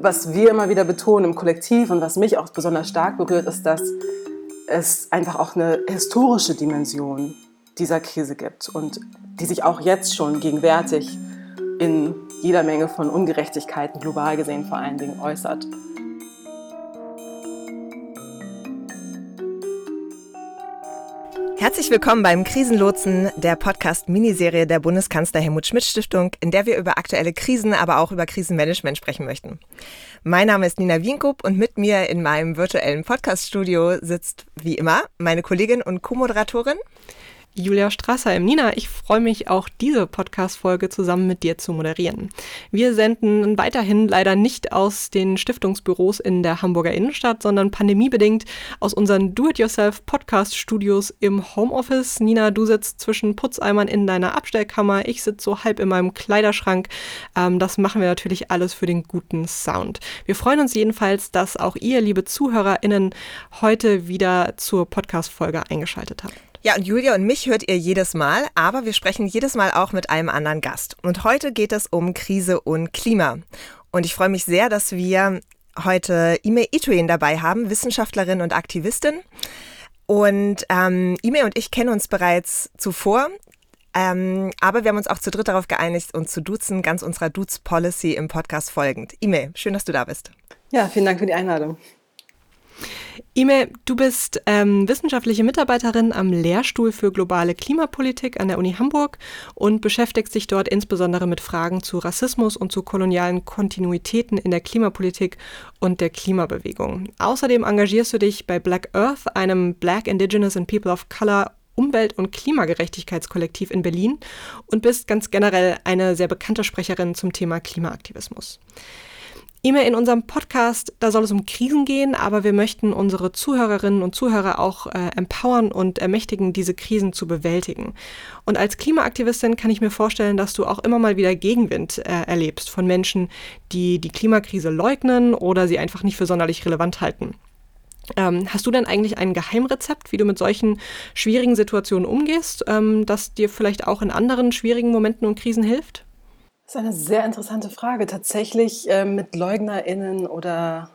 was wir immer wieder betonen im Kollektiv und was mich auch besonders stark berührt, ist, dass es einfach auch eine historische Dimension dieser Krise gibt und die sich auch jetzt schon gegenwärtig in jeder Menge von Ungerechtigkeiten global gesehen vor allen Dingen äußert. Herzlich willkommen beim Krisenlotsen, der Podcast-Miniserie der Bundeskanzler Helmut Schmidt Stiftung, in der wir über aktuelle Krisen, aber auch über Krisenmanagement sprechen möchten. Mein Name ist Nina Wienkup und mit mir in meinem virtuellen Podcast-Studio sitzt wie immer meine Kollegin und Co-Moderatorin Julia Strasser im Nina. Ich freue mich auch diese Podcast-Folge zusammen mit dir zu moderieren. Wir senden weiterhin leider nicht aus den Stiftungsbüros in der Hamburger Innenstadt, sondern pandemiebedingt aus unseren Do-it-yourself-Podcast-Studios im Homeoffice. Nina, du sitzt zwischen Putzeimern in deiner Abstellkammer. Ich sitze so halb in meinem Kleiderschrank. Ähm, das machen wir natürlich alles für den guten Sound. Wir freuen uns jedenfalls, dass auch ihr, liebe ZuhörerInnen, heute wieder zur Podcast-Folge eingeschaltet habt. Ja, und Julia und mich hört ihr jedes Mal, aber wir sprechen jedes Mal auch mit einem anderen Gast. Und heute geht es um Krise und Klima. Und ich freue mich sehr, dass wir heute Ime Ituin dabei haben, Wissenschaftlerin und Aktivistin. Und ähm, Ime und ich kennen uns bereits zuvor. Ähm, aber wir haben uns auch zu dritt darauf geeinigt, uns zu duzen, ganz unserer Dudes-Policy im Podcast folgend. Ime, schön, dass du da bist. Ja, vielen Dank für die Einladung. Ime, du bist ähm, wissenschaftliche Mitarbeiterin am Lehrstuhl für globale Klimapolitik an der Uni Hamburg und beschäftigst dich dort insbesondere mit Fragen zu Rassismus und zu kolonialen Kontinuitäten in der Klimapolitik und der Klimabewegung. Außerdem engagierst du dich bei Black Earth, einem Black Indigenous and People of Color Umwelt- und Klimagerechtigkeitskollektiv in Berlin und bist ganz generell eine sehr bekannte Sprecherin zum Thema Klimaaktivismus. Immer in unserem Podcast, da soll es um Krisen gehen, aber wir möchten unsere Zuhörerinnen und Zuhörer auch äh, empowern und ermächtigen, diese Krisen zu bewältigen. Und als Klimaaktivistin kann ich mir vorstellen, dass du auch immer mal wieder Gegenwind äh, erlebst von Menschen, die die Klimakrise leugnen oder sie einfach nicht für sonderlich relevant halten. Ähm, hast du denn eigentlich ein Geheimrezept, wie du mit solchen schwierigen Situationen umgehst, ähm, das dir vielleicht auch in anderen schwierigen Momenten und Krisen hilft? Das ist eine sehr interessante Frage. Tatsächlich äh, mit LeugnerInnen oder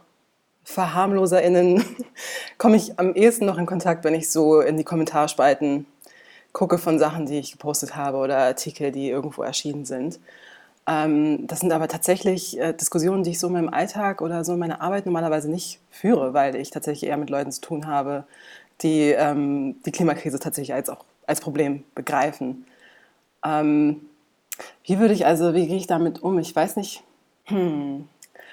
VerharmloserInnen komme ich am ehesten noch in Kontakt, wenn ich so in die Kommentarspalten gucke von Sachen, die ich gepostet habe oder Artikel, die irgendwo erschienen sind. Ähm, das sind aber tatsächlich äh, Diskussionen, die ich so in meinem Alltag oder so in meiner Arbeit normalerweise nicht führe, weil ich tatsächlich eher mit Leuten zu tun habe, die ähm, die Klimakrise tatsächlich als, auch als Problem begreifen. Ähm, wie würde ich also, wie gehe ich damit um? Ich weiß nicht. Hm.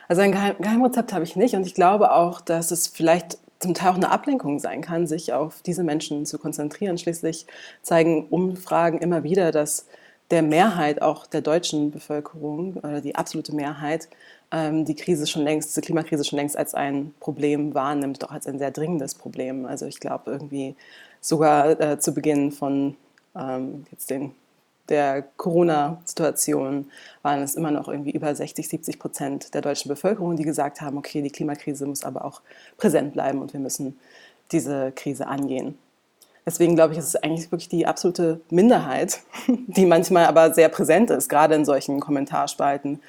Also ein Geheim Geheimrezept habe ich nicht und ich glaube auch, dass es vielleicht zum Teil auch eine Ablenkung sein kann, sich auf diese Menschen zu konzentrieren. Schließlich zeigen Umfragen immer wieder, dass der Mehrheit auch der deutschen Bevölkerung oder die absolute Mehrheit ähm, die Krise schon längst, diese Klimakrise schon längst als ein Problem wahrnimmt, auch als ein sehr dringendes Problem. Also ich glaube irgendwie sogar äh, zu Beginn von ähm, jetzt den der Corona-Situation waren es immer noch irgendwie über 60, 70 Prozent der deutschen Bevölkerung, die gesagt haben, okay, die Klimakrise muss aber auch präsent bleiben und wir müssen diese Krise angehen. Deswegen glaube ich, ist es eigentlich wirklich die absolute Minderheit, die manchmal aber sehr präsent ist, gerade in solchen Kommentarspalten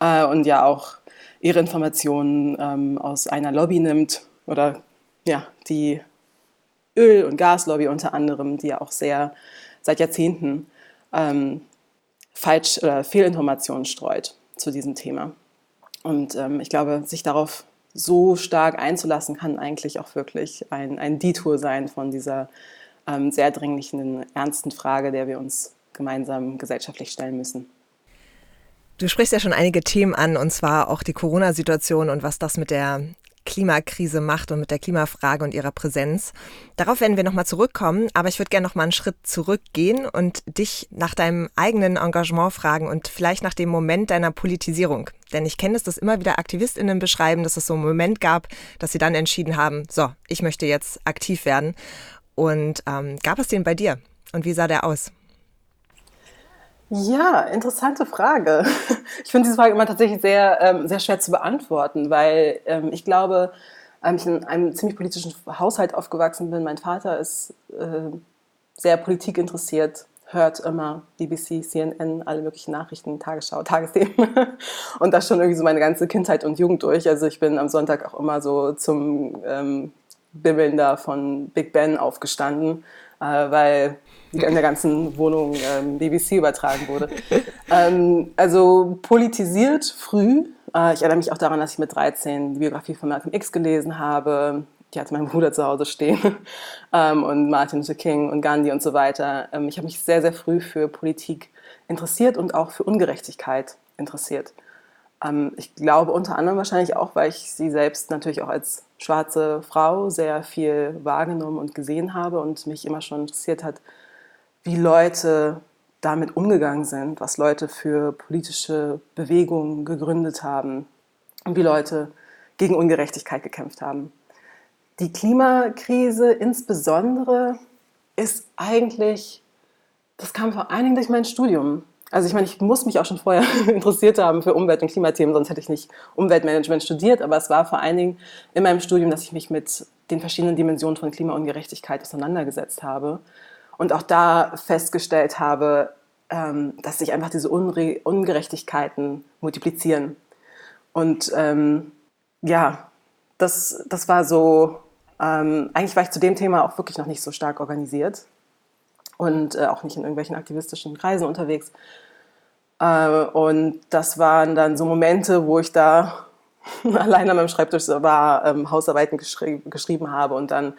äh, und ja auch ihre Informationen ähm, aus einer Lobby nimmt oder ja, die Öl- und Gaslobby unter anderem, die ja auch sehr seit Jahrzehnten ähm, Falsch- oder Fehlinformationen streut zu diesem Thema. Und ähm, ich glaube, sich darauf so stark einzulassen, kann eigentlich auch wirklich ein, ein Detour sein von dieser ähm, sehr dringlichen, ernsten Frage, der wir uns gemeinsam gesellschaftlich stellen müssen. Du sprichst ja schon einige Themen an, und zwar auch die Corona-Situation und was das mit der Klimakrise macht und mit der Klimafrage und ihrer Präsenz. Darauf werden wir nochmal zurückkommen, aber ich würde gerne nochmal einen Schritt zurückgehen und dich nach deinem eigenen Engagement fragen und vielleicht nach dem Moment deiner Politisierung. Denn ich kenne es, dass immer wieder AktivistInnen beschreiben, dass es so einen Moment gab, dass sie dann entschieden haben, so, ich möchte jetzt aktiv werden. Und ähm, gab es den bei dir? Und wie sah der aus? Ja, interessante Frage. Ich finde diese Frage immer tatsächlich sehr, ähm, sehr schwer zu beantworten, weil ähm, ich glaube, ähm, ich in einem ziemlich politischen Haushalt aufgewachsen bin. Mein Vater ist äh, sehr politikinteressiert, hört immer BBC, CNN, alle möglichen Nachrichten, Tagesschau, Tagesthemen. und das schon irgendwie so meine ganze Kindheit und Jugend durch. Also ich bin am Sonntag auch immer so zum ähm, Bibbeln da von Big Ben aufgestanden, äh, weil in der ganzen Wohnung ähm, BBC übertragen wurde. ähm, also politisiert früh. Äh, ich erinnere mich auch daran, dass ich mit 13 die Biografie von Malcolm X gelesen habe. Die hat mein Bruder zu Hause stehen. ähm, und Martin Luther King und Gandhi und so weiter. Ähm, ich habe mich sehr, sehr früh für Politik interessiert und auch für Ungerechtigkeit interessiert. Ähm, ich glaube unter anderem wahrscheinlich auch, weil ich sie selbst natürlich auch als schwarze Frau sehr viel wahrgenommen und gesehen habe und mich immer schon interessiert hat, wie Leute damit umgegangen sind, was Leute für politische Bewegungen gegründet haben und wie Leute gegen Ungerechtigkeit gekämpft haben. Die Klimakrise insbesondere ist eigentlich, das kam vor allen Dingen durch mein Studium. Also ich meine, ich muss mich auch schon vorher interessiert haben für Umwelt- und Klimathemen, sonst hätte ich nicht Umweltmanagement studiert. Aber es war vor allen Dingen in meinem Studium, dass ich mich mit den verschiedenen Dimensionen von Klimaungerechtigkeit auseinandergesetzt habe und auch da festgestellt habe, ähm, dass sich einfach diese Unre Ungerechtigkeiten multiplizieren. Und ähm, ja, das, das war so, ähm, eigentlich war ich zu dem Thema auch wirklich noch nicht so stark organisiert und äh, auch nicht in irgendwelchen aktivistischen Kreisen unterwegs. Äh, und das waren dann so Momente, wo ich da allein an meinem Schreibtisch war, ähm, Hausarbeiten geschri geschrieben habe und dann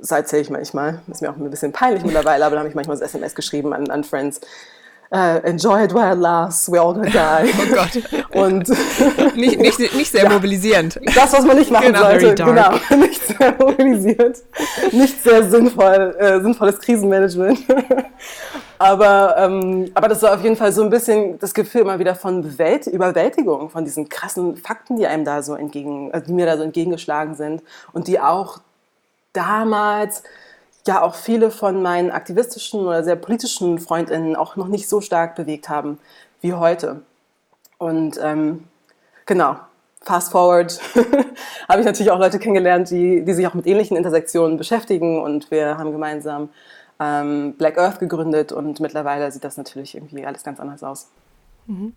das erzähle ich manchmal, ist mir auch ein bisschen peinlich mittlerweile, aber da habe ich manchmal so SMS geschrieben an, an Friends. Uh, enjoy it while it lasts, we're all gonna die. Oh Gott. Und nicht, nicht, nicht sehr ja, mobilisierend. Das, was man nicht machen genau, sollte. Genau, nicht sehr mobilisiert. Nicht sehr sinnvoll, äh, sinnvolles Krisenmanagement. aber, ähm, aber das war auf jeden Fall so ein bisschen das Gefühl immer wieder von Bewält Überwältigung, von diesen krassen Fakten, die einem da so entgegen, also die mir da so entgegengeschlagen sind und die auch damals ja auch viele von meinen aktivistischen oder sehr politischen Freundinnen auch noch nicht so stark bewegt haben wie heute. Und ähm, genau, fast forward habe ich natürlich auch Leute kennengelernt, die, die sich auch mit ähnlichen Intersektionen beschäftigen und wir haben gemeinsam ähm, Black Earth gegründet und mittlerweile sieht das natürlich irgendwie alles ganz anders aus. Mhm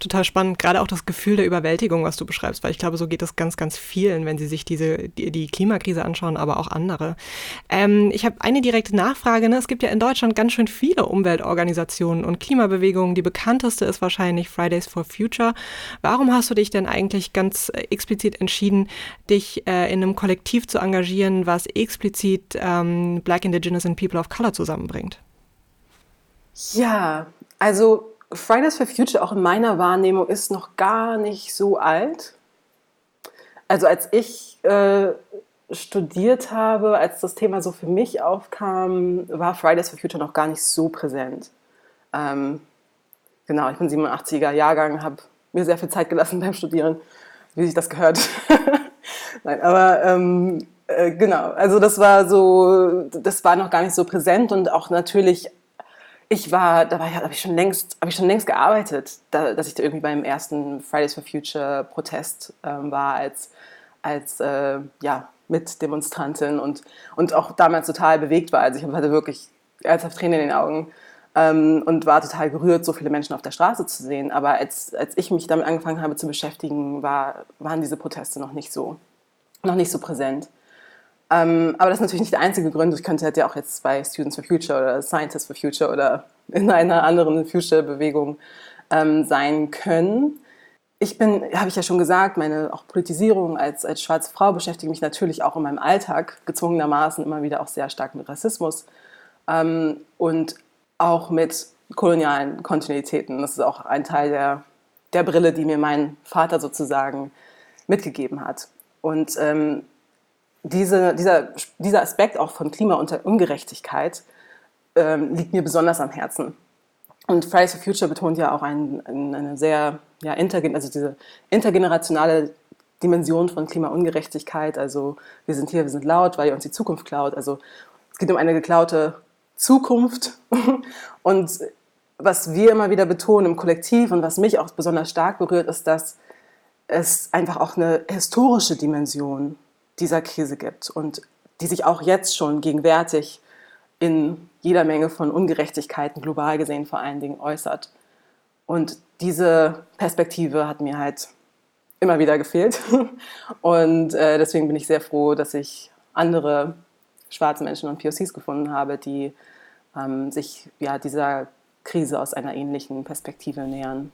total spannend, gerade auch das Gefühl der Überwältigung, was du beschreibst, weil ich glaube, so geht es ganz, ganz vielen, wenn sie sich diese, die, die Klimakrise anschauen, aber auch andere. Ähm, ich habe eine direkte Nachfrage. Ne? Es gibt ja in Deutschland ganz schön viele Umweltorganisationen und Klimabewegungen. Die bekannteste ist wahrscheinlich Fridays for Future. Warum hast du dich denn eigentlich ganz explizit entschieden, dich äh, in einem Kollektiv zu engagieren, was explizit ähm, Black, Indigenous and People of Color zusammenbringt? Ja, also Fridays for Future auch in meiner Wahrnehmung ist noch gar nicht so alt. Also als ich äh, studiert habe, als das Thema so für mich aufkam, war Fridays for Future noch gar nicht so präsent. Ähm, genau, ich bin 87er Jahrgang, habe mir sehr viel Zeit gelassen beim Studieren, wie sich das gehört. Nein, aber ähm, äh, genau, also das war so, das war noch gar nicht so präsent und auch natürlich ich war, da war habe ich schon längst, habe ich schon längst gearbeitet, da, dass ich da irgendwie beim ersten Fridays for Future Protest ähm, war als, als äh, ja, Mitdemonstrantin und, und auch damals total bewegt war. Also ich hatte wirklich ernsthaft Tränen in den Augen ähm, und war total gerührt, so viele Menschen auf der Straße zu sehen. Aber als, als ich mich damit angefangen habe zu beschäftigen, war, waren diese Proteste noch nicht so, noch nicht so präsent. Ähm, aber das ist natürlich nicht der einzige Grund. Ich könnte ja auch jetzt bei Students for Future oder Scientists for Future oder in einer anderen Future-Bewegung ähm, sein können. Ich bin, habe ich ja schon gesagt, meine auch Politisierung als, als schwarze Frau beschäftigt mich natürlich auch in meinem Alltag gezwungenermaßen immer wieder auch sehr stark mit Rassismus ähm, und auch mit kolonialen Kontinuitäten. Das ist auch ein Teil der, der Brille, die mir mein Vater sozusagen mitgegeben hat. Und ähm, diese, dieser, dieser Aspekt auch von Klimaungerechtigkeit ähm, liegt mir besonders am Herzen. Und Fridays for Future betont ja auch ein, eine sehr ja, intergen also diese intergenerationale Dimension von Klimaungerechtigkeit. Also wir sind hier, wir sind laut, weil ihr uns die Zukunft klaut. Also es geht um eine geklaute Zukunft. Und was wir immer wieder betonen im Kollektiv und was mich auch besonders stark berührt, ist, dass es einfach auch eine historische Dimension dieser Krise gibt und die sich auch jetzt schon gegenwärtig in jeder Menge von Ungerechtigkeiten, global gesehen vor allen Dingen, äußert. Und diese Perspektive hat mir halt immer wieder gefehlt. Und äh, deswegen bin ich sehr froh, dass ich andere schwarze Menschen und POCs gefunden habe, die ähm, sich ja, dieser Krise aus einer ähnlichen Perspektive nähern.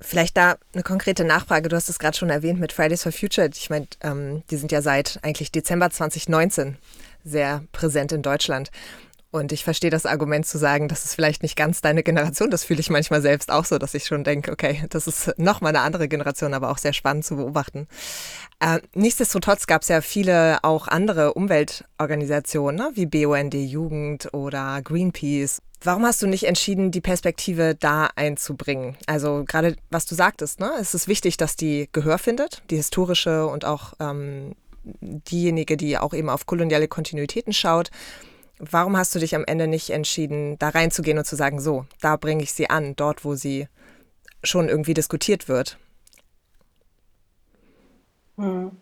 Vielleicht da eine konkrete Nachfrage. Du hast es gerade schon erwähnt mit Fridays for Future. Ich meine, ähm, die sind ja seit eigentlich Dezember 2019 sehr präsent in Deutschland. Und ich verstehe das Argument zu sagen, das ist vielleicht nicht ganz deine Generation. Das fühle ich manchmal selbst auch so, dass ich schon denke, okay, das ist noch mal eine andere Generation, aber auch sehr spannend zu beobachten. Äh, nichtsdestotrotz gab es ja viele auch andere Umweltorganisationen, ne, wie BUND Jugend oder Greenpeace. Warum hast du nicht entschieden, die Perspektive da einzubringen? Also gerade was du sagtest, ne, es ist wichtig, dass die Gehör findet, die historische und auch ähm, diejenige, die auch eben auf koloniale Kontinuitäten schaut. Warum hast du dich am Ende nicht entschieden, da reinzugehen und zu sagen, so, da bringe ich sie an, dort, wo sie schon irgendwie diskutiert wird? Hm.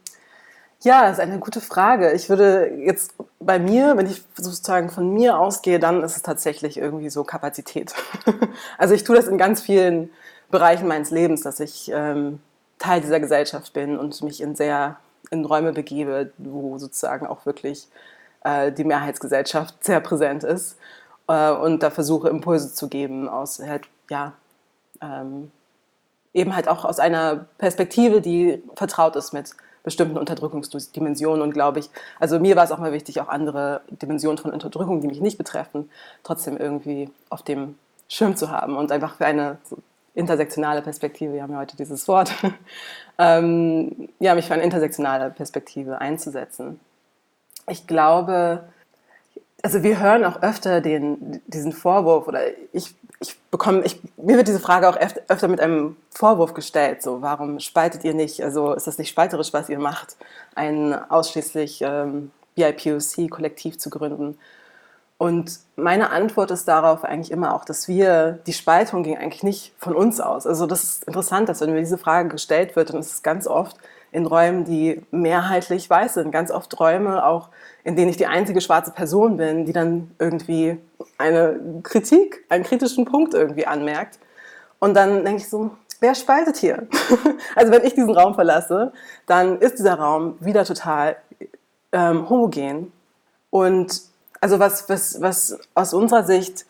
Ja, das ist eine gute Frage. Ich würde jetzt bei mir, wenn ich sozusagen von mir ausgehe, dann ist es tatsächlich irgendwie so Kapazität. also ich tue das in ganz vielen Bereichen meines Lebens, dass ich ähm, Teil dieser Gesellschaft bin und mich in sehr in Räume begebe, wo sozusagen auch wirklich äh, die Mehrheitsgesellschaft sehr präsent ist äh, und da versuche Impulse zu geben aus halt, ja, ähm, eben halt auch aus einer Perspektive, die vertraut ist mit bestimmten Unterdrückungsdimensionen. Und glaube ich, also mir war es auch mal wichtig, auch andere Dimensionen von Unterdrückung, die mich nicht betreffen, trotzdem irgendwie auf dem Schirm zu haben und einfach für eine intersektionale Perspektive, wir haben ja heute dieses Wort, ähm, ja, mich für eine intersektionale Perspektive einzusetzen. Ich glaube, also wir hören auch öfter den, diesen Vorwurf oder ich, ich bekomme, ich, mir wird diese Frage auch öfter mit einem Vorwurf gestellt, so warum spaltet ihr nicht, also ist das nicht spalterisch, was ihr macht, ein ausschließlich ähm, BIPOC-Kollektiv zu gründen. Und meine Antwort ist darauf eigentlich immer auch, dass wir, die Spaltung ging eigentlich nicht von uns aus. Also das ist interessant, dass wenn mir diese Frage gestellt wird, dann ist es ganz oft, in Räumen, die mehrheitlich weiß sind. Ganz oft Räume auch, in denen ich die einzige schwarze Person bin, die dann irgendwie eine Kritik, einen kritischen Punkt irgendwie anmerkt. Und dann denke ich so, wer spaltet hier? also wenn ich diesen Raum verlasse, dann ist dieser Raum wieder total ähm, homogen. Und also was, was, was aus unserer Sicht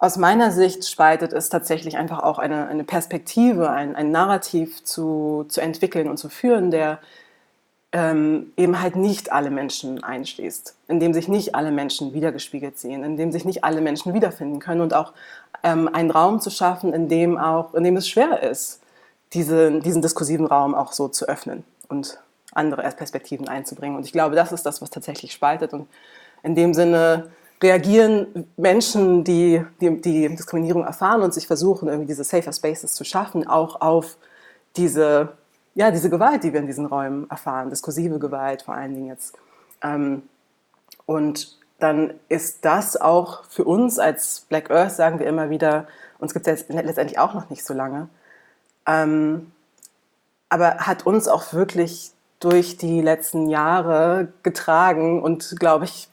aus meiner Sicht spaltet es tatsächlich einfach auch eine, eine Perspektive, ein, ein Narrativ zu, zu entwickeln und zu führen, der ähm, eben halt nicht alle Menschen einschließt, in dem sich nicht alle Menschen wiedergespiegelt sehen, in dem sich nicht alle Menschen wiederfinden können und auch ähm, einen Raum zu schaffen, in dem auch, in dem es schwer ist, diese, diesen diskursiven Raum auch so zu öffnen und andere Perspektiven einzubringen. Und ich glaube, das ist das, was tatsächlich spaltet. Und in dem Sinne reagieren Menschen, die, die, die Diskriminierung erfahren und sich versuchen, irgendwie diese Safer Spaces zu schaffen, auch auf diese, ja, diese Gewalt, die wir in diesen Räumen erfahren, diskursive Gewalt vor allen Dingen jetzt. Ähm, und dann ist das auch für uns als Black Earth, sagen wir immer wieder, uns gibt es letztendlich auch noch nicht so lange, ähm, aber hat uns auch wirklich durch die letzten Jahre getragen und, glaube ich,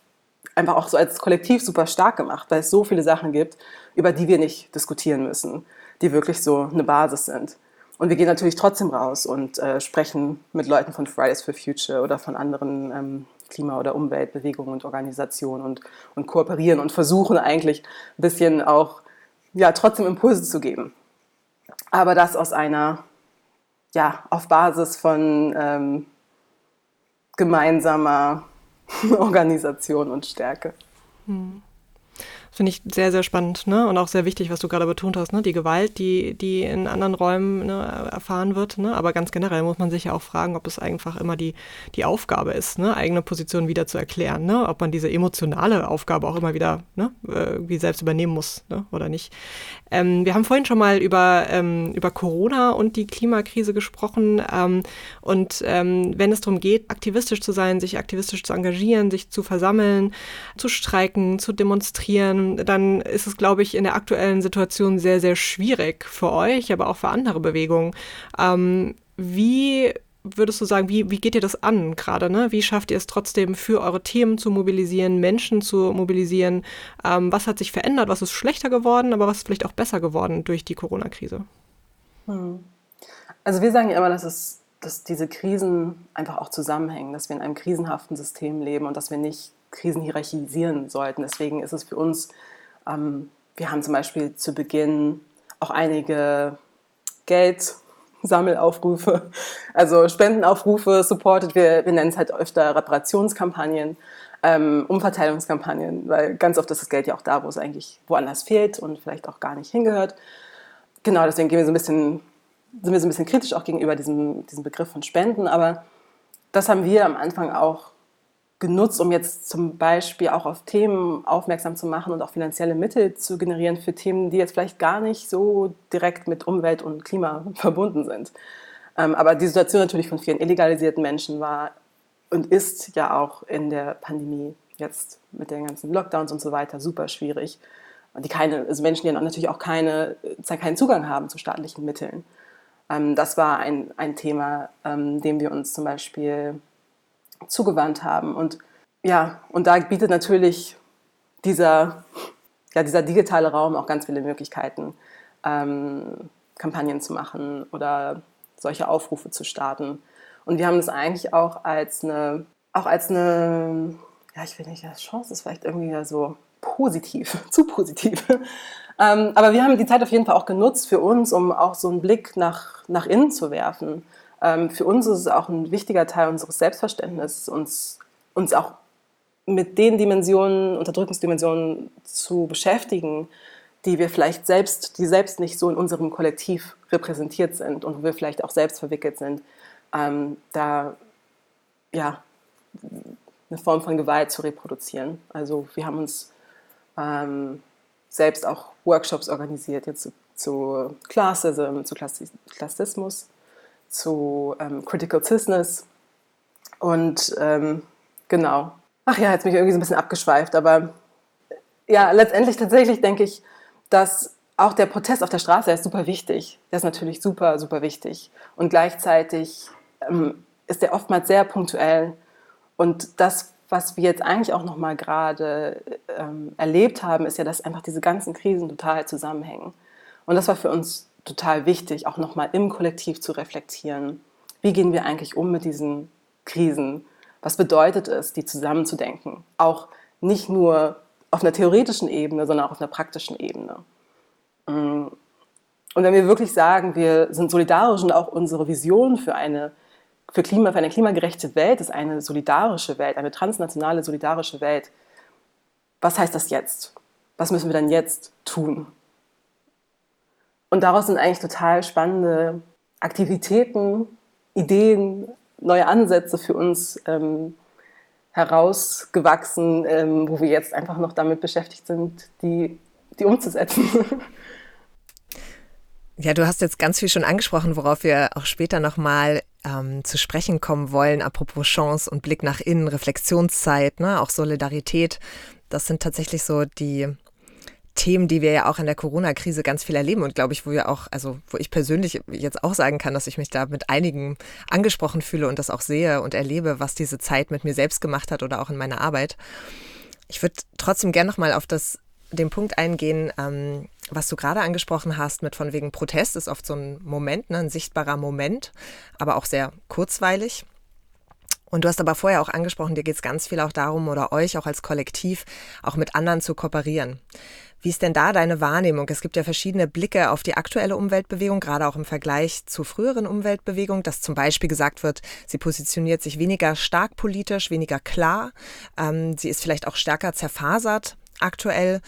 einfach auch so als Kollektiv super stark gemacht, weil es so viele Sachen gibt, über die wir nicht diskutieren müssen, die wirklich so eine Basis sind. Und wir gehen natürlich trotzdem raus und äh, sprechen mit Leuten von Fridays for Future oder von anderen ähm, Klima- oder Umweltbewegungen und Organisationen und, und kooperieren und versuchen eigentlich ein bisschen auch ja, trotzdem Impulse zu geben. Aber das aus einer, ja, auf Basis von ähm, gemeinsamer Organisation und Stärke. Hm. Finde ich sehr, sehr spannend ne? und auch sehr wichtig, was du gerade betont hast. Ne? Die Gewalt, die, die in anderen Räumen ne, erfahren wird. Ne? Aber ganz generell muss man sich ja auch fragen, ob es einfach immer die, die Aufgabe ist, ne? eigene Positionen wieder zu erklären. Ne? Ob man diese emotionale Aufgabe auch immer wieder ne? irgendwie selbst übernehmen muss ne? oder nicht. Ähm, wir haben vorhin schon mal über, ähm, über Corona und die Klimakrise gesprochen. Ähm, und ähm, wenn es darum geht, aktivistisch zu sein, sich aktivistisch zu engagieren, sich zu versammeln, zu streiken, zu demonstrieren, dann ist es, glaube ich, in der aktuellen Situation sehr, sehr schwierig für euch, aber auch für andere Bewegungen. Ähm, wie würdest du sagen, wie, wie geht ihr das an gerade? Ne? Wie schafft ihr es trotzdem für eure Themen zu mobilisieren, Menschen zu mobilisieren? Ähm, was hat sich verändert? Was ist schlechter geworden, aber was ist vielleicht auch besser geworden durch die Corona-Krise? Hm. Also wir sagen ja immer, dass, es, dass diese Krisen einfach auch zusammenhängen, dass wir in einem krisenhaften System leben und dass wir nicht Krisen hierarchisieren sollten. Deswegen ist es für uns, ähm, wir haben zum Beispiel zu Beginn auch einige Geldsammelaufrufe, also Spendenaufrufe supported. Wir, wir nennen es halt öfter Reparationskampagnen, ähm, Umverteilungskampagnen, weil ganz oft ist das Geld ja auch da, wo es eigentlich woanders fehlt und vielleicht auch gar nicht hingehört. Genau, deswegen gehen wir so ein bisschen, sind wir so ein bisschen kritisch auch gegenüber diesem, diesem Begriff von Spenden, aber das haben wir am Anfang auch genutzt, um jetzt zum Beispiel auch auf Themen aufmerksam zu machen und auch finanzielle Mittel zu generieren für Themen, die jetzt vielleicht gar nicht so direkt mit Umwelt und Klima verbunden sind. Ähm, aber die Situation natürlich von vielen illegalisierten Menschen war und ist ja auch in der Pandemie jetzt mit den ganzen Lockdowns und so weiter super schwierig. Die keine, also Menschen, die natürlich auch keine, keinen Zugang haben zu staatlichen Mitteln. Ähm, das war ein, ein Thema, ähm, dem wir uns zum Beispiel zugewandt haben. Und ja, und da bietet natürlich dieser, ja, dieser digitale Raum auch ganz viele Möglichkeiten, ähm, Kampagnen zu machen oder solche Aufrufe zu starten. Und wir haben das eigentlich auch als eine, auch als eine, ja, ich will nicht, ja, Chance ist vielleicht irgendwie ja so positiv, zu positiv. ähm, aber wir haben die Zeit auf jeden Fall auch genutzt für uns, um auch so einen Blick nach, nach innen zu werfen für uns ist es auch ein wichtiger Teil unseres Selbstverständnisses, uns, uns auch mit den Dimensionen, Unterdrückungsdimensionen zu beschäftigen, die wir vielleicht selbst, die selbst nicht so in unserem Kollektiv repräsentiert sind und wo wir vielleicht auch selbst verwickelt sind, ähm, da ja eine Form von Gewalt zu reproduzieren. Also wir haben uns ähm, selbst auch Workshops organisiert jetzt zu, zu Classism, zu Klassismus zu ähm, Critical Cisness. Und ähm, genau. Ach ja, jetzt bin ich irgendwie so ein bisschen abgeschweift, aber ja, letztendlich tatsächlich denke ich, dass auch der Protest auf der Straße ist super wichtig. Der ist natürlich super, super wichtig. Und gleichzeitig ähm, ist der oftmals sehr punktuell. Und das, was wir jetzt eigentlich auch noch mal gerade ähm, erlebt haben, ist ja, dass einfach diese ganzen Krisen total zusammenhängen. Und das war für uns total wichtig, auch nochmal im Kollektiv zu reflektieren. Wie gehen wir eigentlich um mit diesen Krisen? Was bedeutet es, die zusammenzudenken? Auch nicht nur auf einer theoretischen Ebene, sondern auch auf einer praktischen Ebene. Mm. Und wenn wir wirklich sagen, wir sind solidarisch und auch unsere Vision für eine, für, Klima, für eine klimagerechte Welt ist eine solidarische Welt, eine transnationale solidarische Welt, was heißt das jetzt? Was müssen wir dann jetzt tun? Und daraus sind eigentlich total spannende Aktivitäten, Ideen, neue Ansätze für uns ähm, herausgewachsen, ähm, wo wir jetzt einfach noch damit beschäftigt sind, die, die umzusetzen. Ja, du hast jetzt ganz viel schon angesprochen, worauf wir auch später nochmal ähm, zu sprechen kommen wollen, apropos Chance und Blick nach innen, Reflexionszeit, ne, auch Solidarität. Das sind tatsächlich so die Themen, die wir ja auch in der Corona-Krise ganz viel erleben und glaube ich, wo wir auch, also wo ich persönlich jetzt auch sagen kann, dass ich mich da mit einigen angesprochen fühle und das auch sehe und erlebe, was diese Zeit mit mir selbst gemacht hat oder auch in meiner Arbeit. Ich würde trotzdem gerne nochmal auf das, den Punkt eingehen, ähm, was du gerade angesprochen hast, mit von wegen Protest ist oft so ein Moment, ne, ein sichtbarer Moment, aber auch sehr kurzweilig. Und du hast aber vorher auch angesprochen, dir geht es ganz viel auch darum oder euch auch als Kollektiv auch mit anderen zu kooperieren. Wie ist denn da deine Wahrnehmung? Es gibt ja verschiedene Blicke auf die aktuelle Umweltbewegung, gerade auch im Vergleich zur früheren Umweltbewegung, dass zum Beispiel gesagt wird, sie positioniert sich weniger stark politisch, weniger klar. Ähm, sie ist vielleicht auch stärker zerfasert aktuell.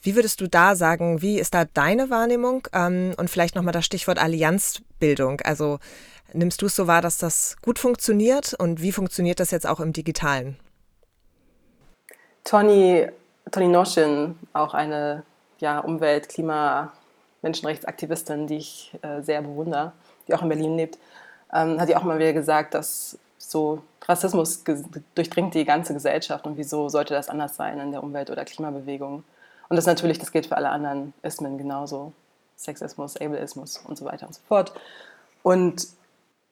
Wie würdest du da sagen, wie ist da deine Wahrnehmung? Ähm, und vielleicht nochmal das Stichwort Allianzbildung. Also nimmst du es so wahr, dass das gut funktioniert und wie funktioniert das jetzt auch im digitalen? Tony Toni Noschin, auch eine ja, Umwelt-, Klima-, Menschenrechtsaktivistin, die ich äh, sehr bewundere, die auch in Berlin lebt, ähm, hat ja auch mal wieder gesagt, dass so Rassismus durchdringt die ganze Gesellschaft und wieso sollte das anders sein in der Umwelt- oder Klimabewegung. Und das natürlich, das gilt für alle anderen Ismen genauso. Sexismus, Ableismus und so weiter und so fort. Und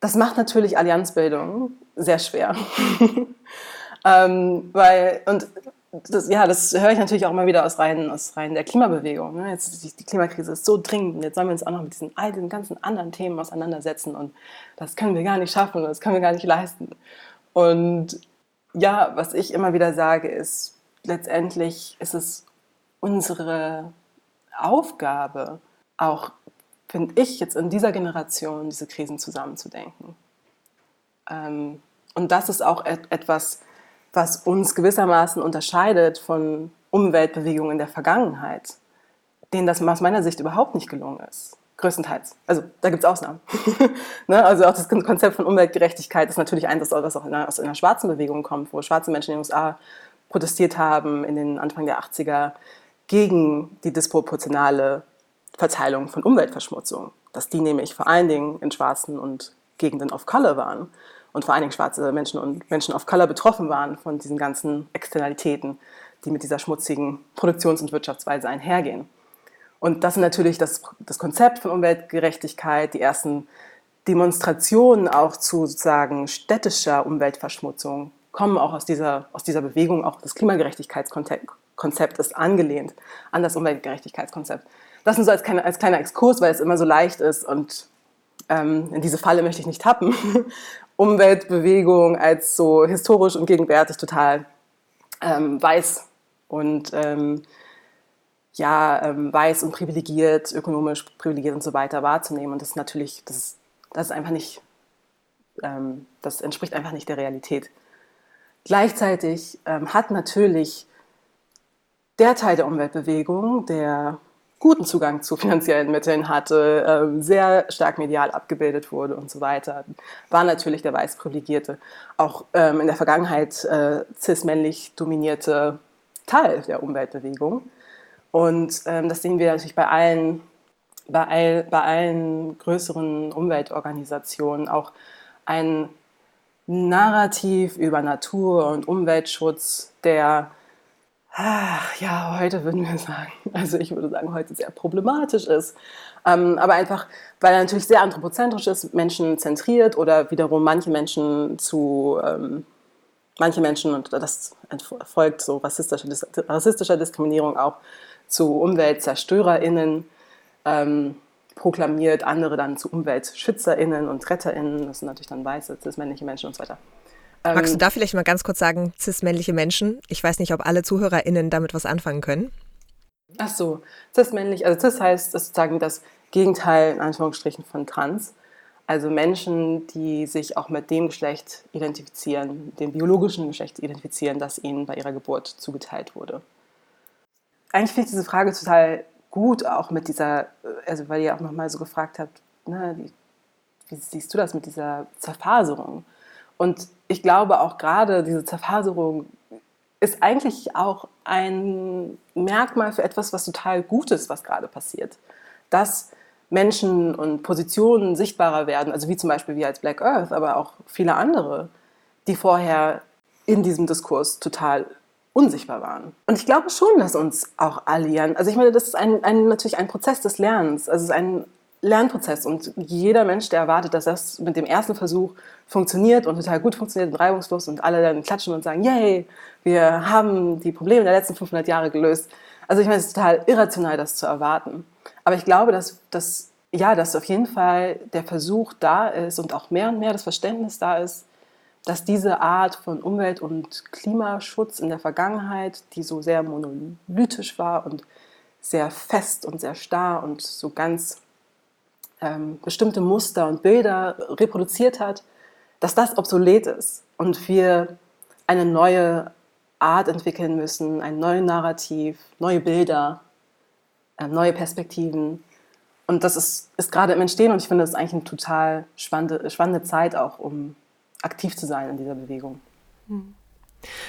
das macht natürlich Allianzbildung sehr schwer. ähm, weil, und das, ja, das höre ich natürlich auch immer wieder aus Reihen, aus Reihen der Klimabewegung. Ne? Jetzt, die, die, Klimakrise ist so dringend, jetzt sollen wir uns auch noch mit diesen all den ganzen anderen Themen auseinandersetzen und das können wir gar nicht schaffen und das können wir gar nicht leisten. Und ja, was ich immer wieder sage, ist, letztendlich ist es unsere Aufgabe, auch, finde ich, jetzt in dieser Generation diese Krisen zusammenzudenken. Ähm, und das ist auch et etwas, was uns gewissermaßen unterscheidet von Umweltbewegungen in der Vergangenheit, denen das aus meiner Sicht überhaupt nicht gelungen ist. Größtenteils. Also da gibt es Ausnahmen. ne? Also auch das Konzept von Umweltgerechtigkeit ist natürlich eins, was auch in einer, aus einer schwarzen Bewegung kommt, wo schwarze Menschen in den USA protestiert haben in den Anfang der 80er gegen die disproportionale Verteilung von Umweltverschmutzung. Dass die nämlich vor allen Dingen in schwarzen und Gegenden of Color waren und vor allen Dingen schwarze Menschen und Menschen of Color betroffen waren von diesen ganzen Externalitäten, die mit dieser schmutzigen Produktions- und Wirtschaftsweise einhergehen. Und das ist natürlich das, das Konzept von Umweltgerechtigkeit, die ersten Demonstrationen auch zu sozusagen städtischer Umweltverschmutzung kommen auch aus dieser, aus dieser Bewegung, auch das Klimagerechtigkeitskonzept ist angelehnt an das Umweltgerechtigkeitskonzept. Das nur so als, kleiner, als kleiner Exkurs, weil es immer so leicht ist und ähm, in diese Falle möchte ich nicht tappen. Umweltbewegung als so historisch und gegenwärtig total ähm, weiß und ähm, ja, ähm, weiß und privilegiert, ökonomisch privilegiert und so weiter wahrzunehmen. Und das ist natürlich, das ist, das ist einfach nicht, ähm, das entspricht einfach nicht der Realität. Gleichzeitig ähm, hat natürlich der Teil der Umweltbewegung, der guten Zugang zu finanziellen Mitteln hatte, ähm, sehr stark medial abgebildet wurde und so weiter, war natürlich der weiß privilegierte, auch ähm, in der Vergangenheit äh, cis-männlich dominierte Teil der Umweltbewegung. Und ähm, das sehen wir natürlich bei allen, bei, all, bei allen größeren Umweltorganisationen, auch ein Narrativ über Natur- und Umweltschutz, der Ach, ja, heute würden wir sagen, also ich würde sagen, heute sehr problematisch ist. Ähm, aber einfach, weil er natürlich sehr anthropozentrisch ist, menschenzentriert oder wiederum manche Menschen zu, ähm, manche Menschen, und das folgt so rassistischer, rassistischer Diskriminierung auch, zu UmweltzerstörerInnen ähm, proklamiert, andere dann zu UmweltschützerInnen und RetterInnen, das sind natürlich dann weiße, cis-männliche Menschen und so weiter. Magst du ähm, da vielleicht mal ganz kurz sagen, cis-männliche Menschen? Ich weiß nicht, ob alle ZuhörerInnen damit was anfangen können. Ach so, cis-männlich, also cis heißt sozusagen das Gegenteil in Anführungsstrichen von trans. Also Menschen, die sich auch mit dem Geschlecht identifizieren, dem biologischen Geschlecht identifizieren, das ihnen bei ihrer Geburt zugeteilt wurde. Eigentlich finde ich diese Frage total gut, auch mit dieser, also weil ihr auch nochmal so gefragt habt, ne, wie siehst du das mit dieser Zerfaserung? Und ich glaube auch gerade diese Zerfaserung ist eigentlich auch ein Merkmal für etwas, was total gut ist, was gerade passiert. Dass Menschen und Positionen sichtbarer werden, also wie zum Beispiel wir als Black Earth, aber auch viele andere, die vorher in diesem Diskurs total unsichtbar waren. Und ich glaube schon, dass uns auch alliieren. Also ich meine, das ist ein, ein, natürlich ein Prozess des Lernens. Also es ist ein Lernprozess und jeder Mensch, der erwartet, dass das mit dem ersten Versuch funktioniert und total gut funktioniert und reibungslos und alle dann klatschen und sagen, yay, wir haben die Probleme der letzten 500 Jahre gelöst. Also ich meine, es ist total irrational, das zu erwarten. Aber ich glaube, dass, dass, ja, dass auf jeden Fall der Versuch da ist und auch mehr und mehr das Verständnis da ist, dass diese Art von Umwelt- und Klimaschutz in der Vergangenheit, die so sehr monolithisch war und sehr fest und sehr starr und so ganz ähm, bestimmte Muster und Bilder reproduziert hat, dass das obsolet ist und wir eine neue Art entwickeln müssen, ein neues Narrativ, neue Bilder, äh, neue Perspektiven. Und das ist, ist gerade im Entstehen und ich finde, das ist eigentlich eine total spannende, spannende Zeit auch, um aktiv zu sein in dieser Bewegung. Hm.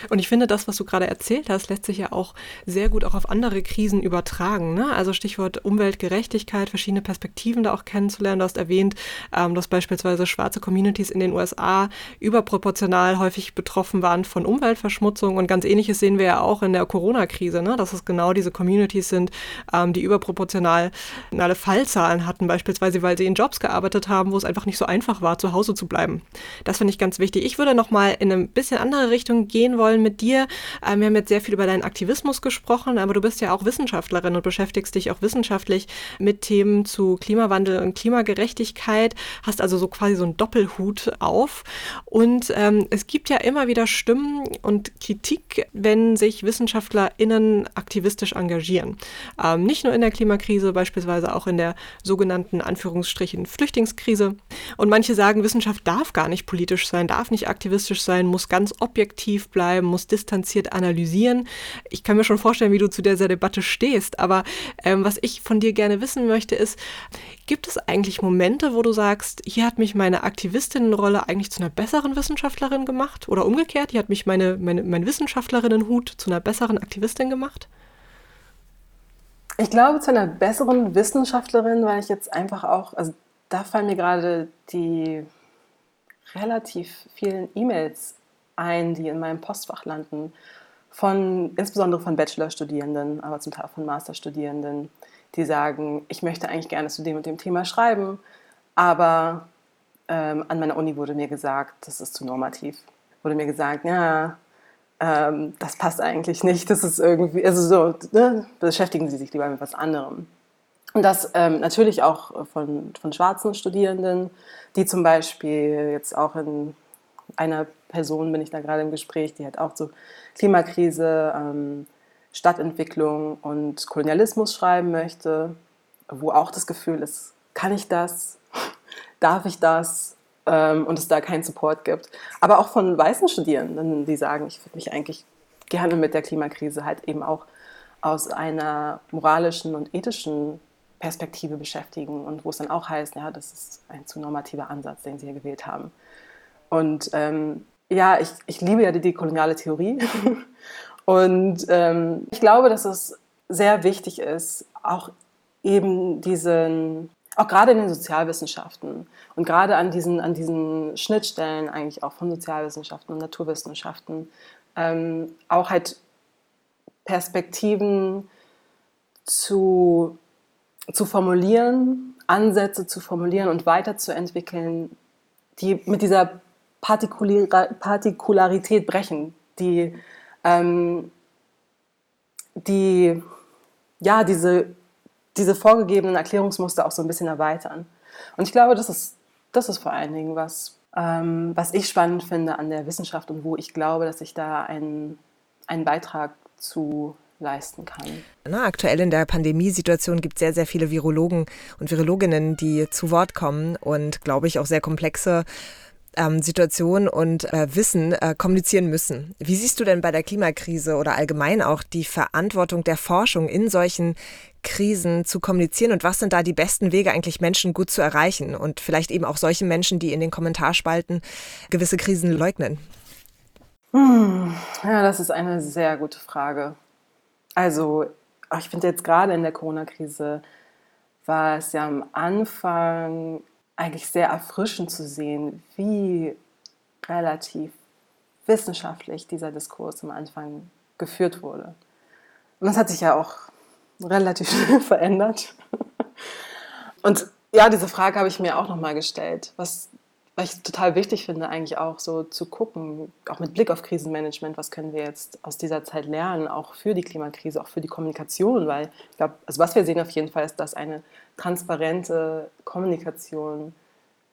Und ich finde, das, was du gerade erzählt hast, lässt sich ja auch sehr gut auch auf andere Krisen übertragen. Ne? Also Stichwort Umweltgerechtigkeit, verschiedene Perspektiven da auch kennenzulernen. Du hast erwähnt, ähm, dass beispielsweise schwarze Communities in den USA überproportional häufig betroffen waren von Umweltverschmutzung. Und ganz ähnliches sehen wir ja auch in der Corona-Krise, ne? dass es genau diese Communities sind, ähm, die überproportional alle Fallzahlen hatten, beispielsweise weil sie in Jobs gearbeitet haben, wo es einfach nicht so einfach war, zu Hause zu bleiben. Das finde ich ganz wichtig. Ich würde noch mal in eine bisschen andere Richtung gehen gehen wollen mit dir. Ähm, wir haben jetzt sehr viel über deinen Aktivismus gesprochen, aber du bist ja auch Wissenschaftlerin und beschäftigst dich auch wissenschaftlich mit Themen zu Klimawandel und Klimagerechtigkeit, hast also so quasi so einen Doppelhut auf. Und ähm, es gibt ja immer wieder Stimmen und Kritik, wenn sich WissenschaftlerInnen aktivistisch engagieren. Ähm, nicht nur in der Klimakrise, beispielsweise auch in der sogenannten Anführungsstrichen Flüchtlingskrise. Und manche sagen, Wissenschaft darf gar nicht politisch sein, darf nicht aktivistisch sein, muss ganz objektiv bleiben muss distanziert analysieren. Ich kann mir schon vorstellen, wie du zu dieser Debatte stehst, aber ähm, was ich von dir gerne wissen möchte, ist, gibt es eigentlich Momente, wo du sagst, hier hat mich meine Aktivistinnenrolle eigentlich zu einer besseren Wissenschaftlerin gemacht? Oder umgekehrt, hier hat mich meine, meine, mein Wissenschaftlerinnenhut zu einer besseren Aktivistin gemacht? Ich glaube, zu einer besseren Wissenschaftlerin, weil ich jetzt einfach auch, also da fallen mir gerade die relativ vielen E-Mails ein, die in meinem Postfach landen, von, insbesondere von Bachelorstudierenden, aber zum Teil auch von Masterstudierenden, die sagen, ich möchte eigentlich gerne zu dem und dem Thema schreiben, aber ähm, an meiner Uni wurde mir gesagt, das ist zu normativ. Wurde mir gesagt, ja, ähm, das passt eigentlich nicht, das ist irgendwie, also so, ne, beschäftigen Sie sich lieber mit was anderem. Und das ähm, natürlich auch von, von schwarzen Studierenden, die zum Beispiel jetzt auch in einer Person bin ich da gerade im Gespräch, die hat auch so Klimakrise, ähm, Stadtentwicklung und Kolonialismus schreiben möchte, wo auch das Gefühl ist, kann ich das? Darf ich das? Ähm, und es da keinen Support gibt. Aber auch von weißen Studierenden, die sagen, ich würde mich eigentlich gerne mit der Klimakrise halt eben auch aus einer moralischen und ethischen Perspektive beschäftigen und wo es dann auch heißt, ja, das ist ein zu normativer Ansatz, den Sie hier gewählt haben. Und ähm, ja, ich, ich liebe ja die dekoloniale Theorie. Und ähm, ich glaube, dass es sehr wichtig ist, auch eben diesen, auch gerade in den Sozialwissenschaften und gerade an diesen, an diesen Schnittstellen eigentlich auch von Sozialwissenschaften und Naturwissenschaften, ähm, auch halt Perspektiven zu, zu formulieren, Ansätze zu formulieren und weiterzuentwickeln, die mit dieser Partikularität brechen, die, ähm, die ja, diese, diese vorgegebenen Erklärungsmuster auch so ein bisschen erweitern. Und ich glaube, das ist, das ist vor allen Dingen was, ähm, was ich spannend finde an der Wissenschaft und wo ich glaube, dass ich da einen, einen Beitrag zu leisten kann. Na, aktuell in der Pandemiesituation gibt es sehr, sehr viele Virologen und Virologinnen, die zu Wort kommen und, glaube ich, auch sehr komplexe ähm, Situation und äh, Wissen äh, kommunizieren müssen. Wie siehst du denn bei der Klimakrise oder allgemein auch die Verantwortung der Forschung in solchen Krisen zu kommunizieren und was sind da die besten Wege eigentlich Menschen gut zu erreichen und vielleicht eben auch solche Menschen, die in den Kommentarspalten gewisse Krisen leugnen? Hm, ja, das ist eine sehr gute Frage. Also ich finde jetzt gerade in der Corona-Krise war es ja am Anfang eigentlich sehr erfrischend zu sehen, wie relativ wissenschaftlich dieser Diskurs am Anfang geführt wurde. Und das hat sich ja auch relativ schnell verändert. Und ja, diese Frage habe ich mir auch nochmal gestellt, was weil ich total wichtig finde, eigentlich auch so zu gucken, auch mit Blick auf Krisenmanagement, was können wir jetzt aus dieser Zeit lernen, auch für die Klimakrise, auch für die Kommunikation, weil ich glaube, also was wir sehen auf jeden Fall ist, dass eine transparente Kommunikation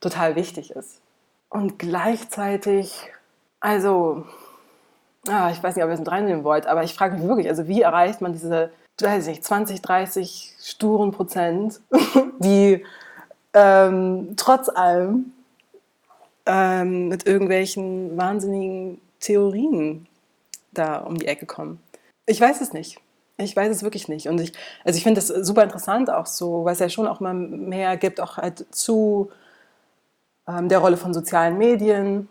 total wichtig ist. Und gleichzeitig, also, ah, ich weiß nicht, ob ihr es mit reinnehmen wollt, aber ich frage mich wirklich, also wie erreicht man diese, weiß ich nicht, 20, 30 sturen Prozent, die ähm, trotz allem ähm, mit irgendwelchen wahnsinnigen Theorien da um die Ecke kommen. Ich weiß es nicht. Ich weiß es wirklich nicht. Und ich, also ich finde das super interessant auch so, weil es ja schon auch mal mehr gibt, auch halt zu ähm, der Rolle von sozialen Medien,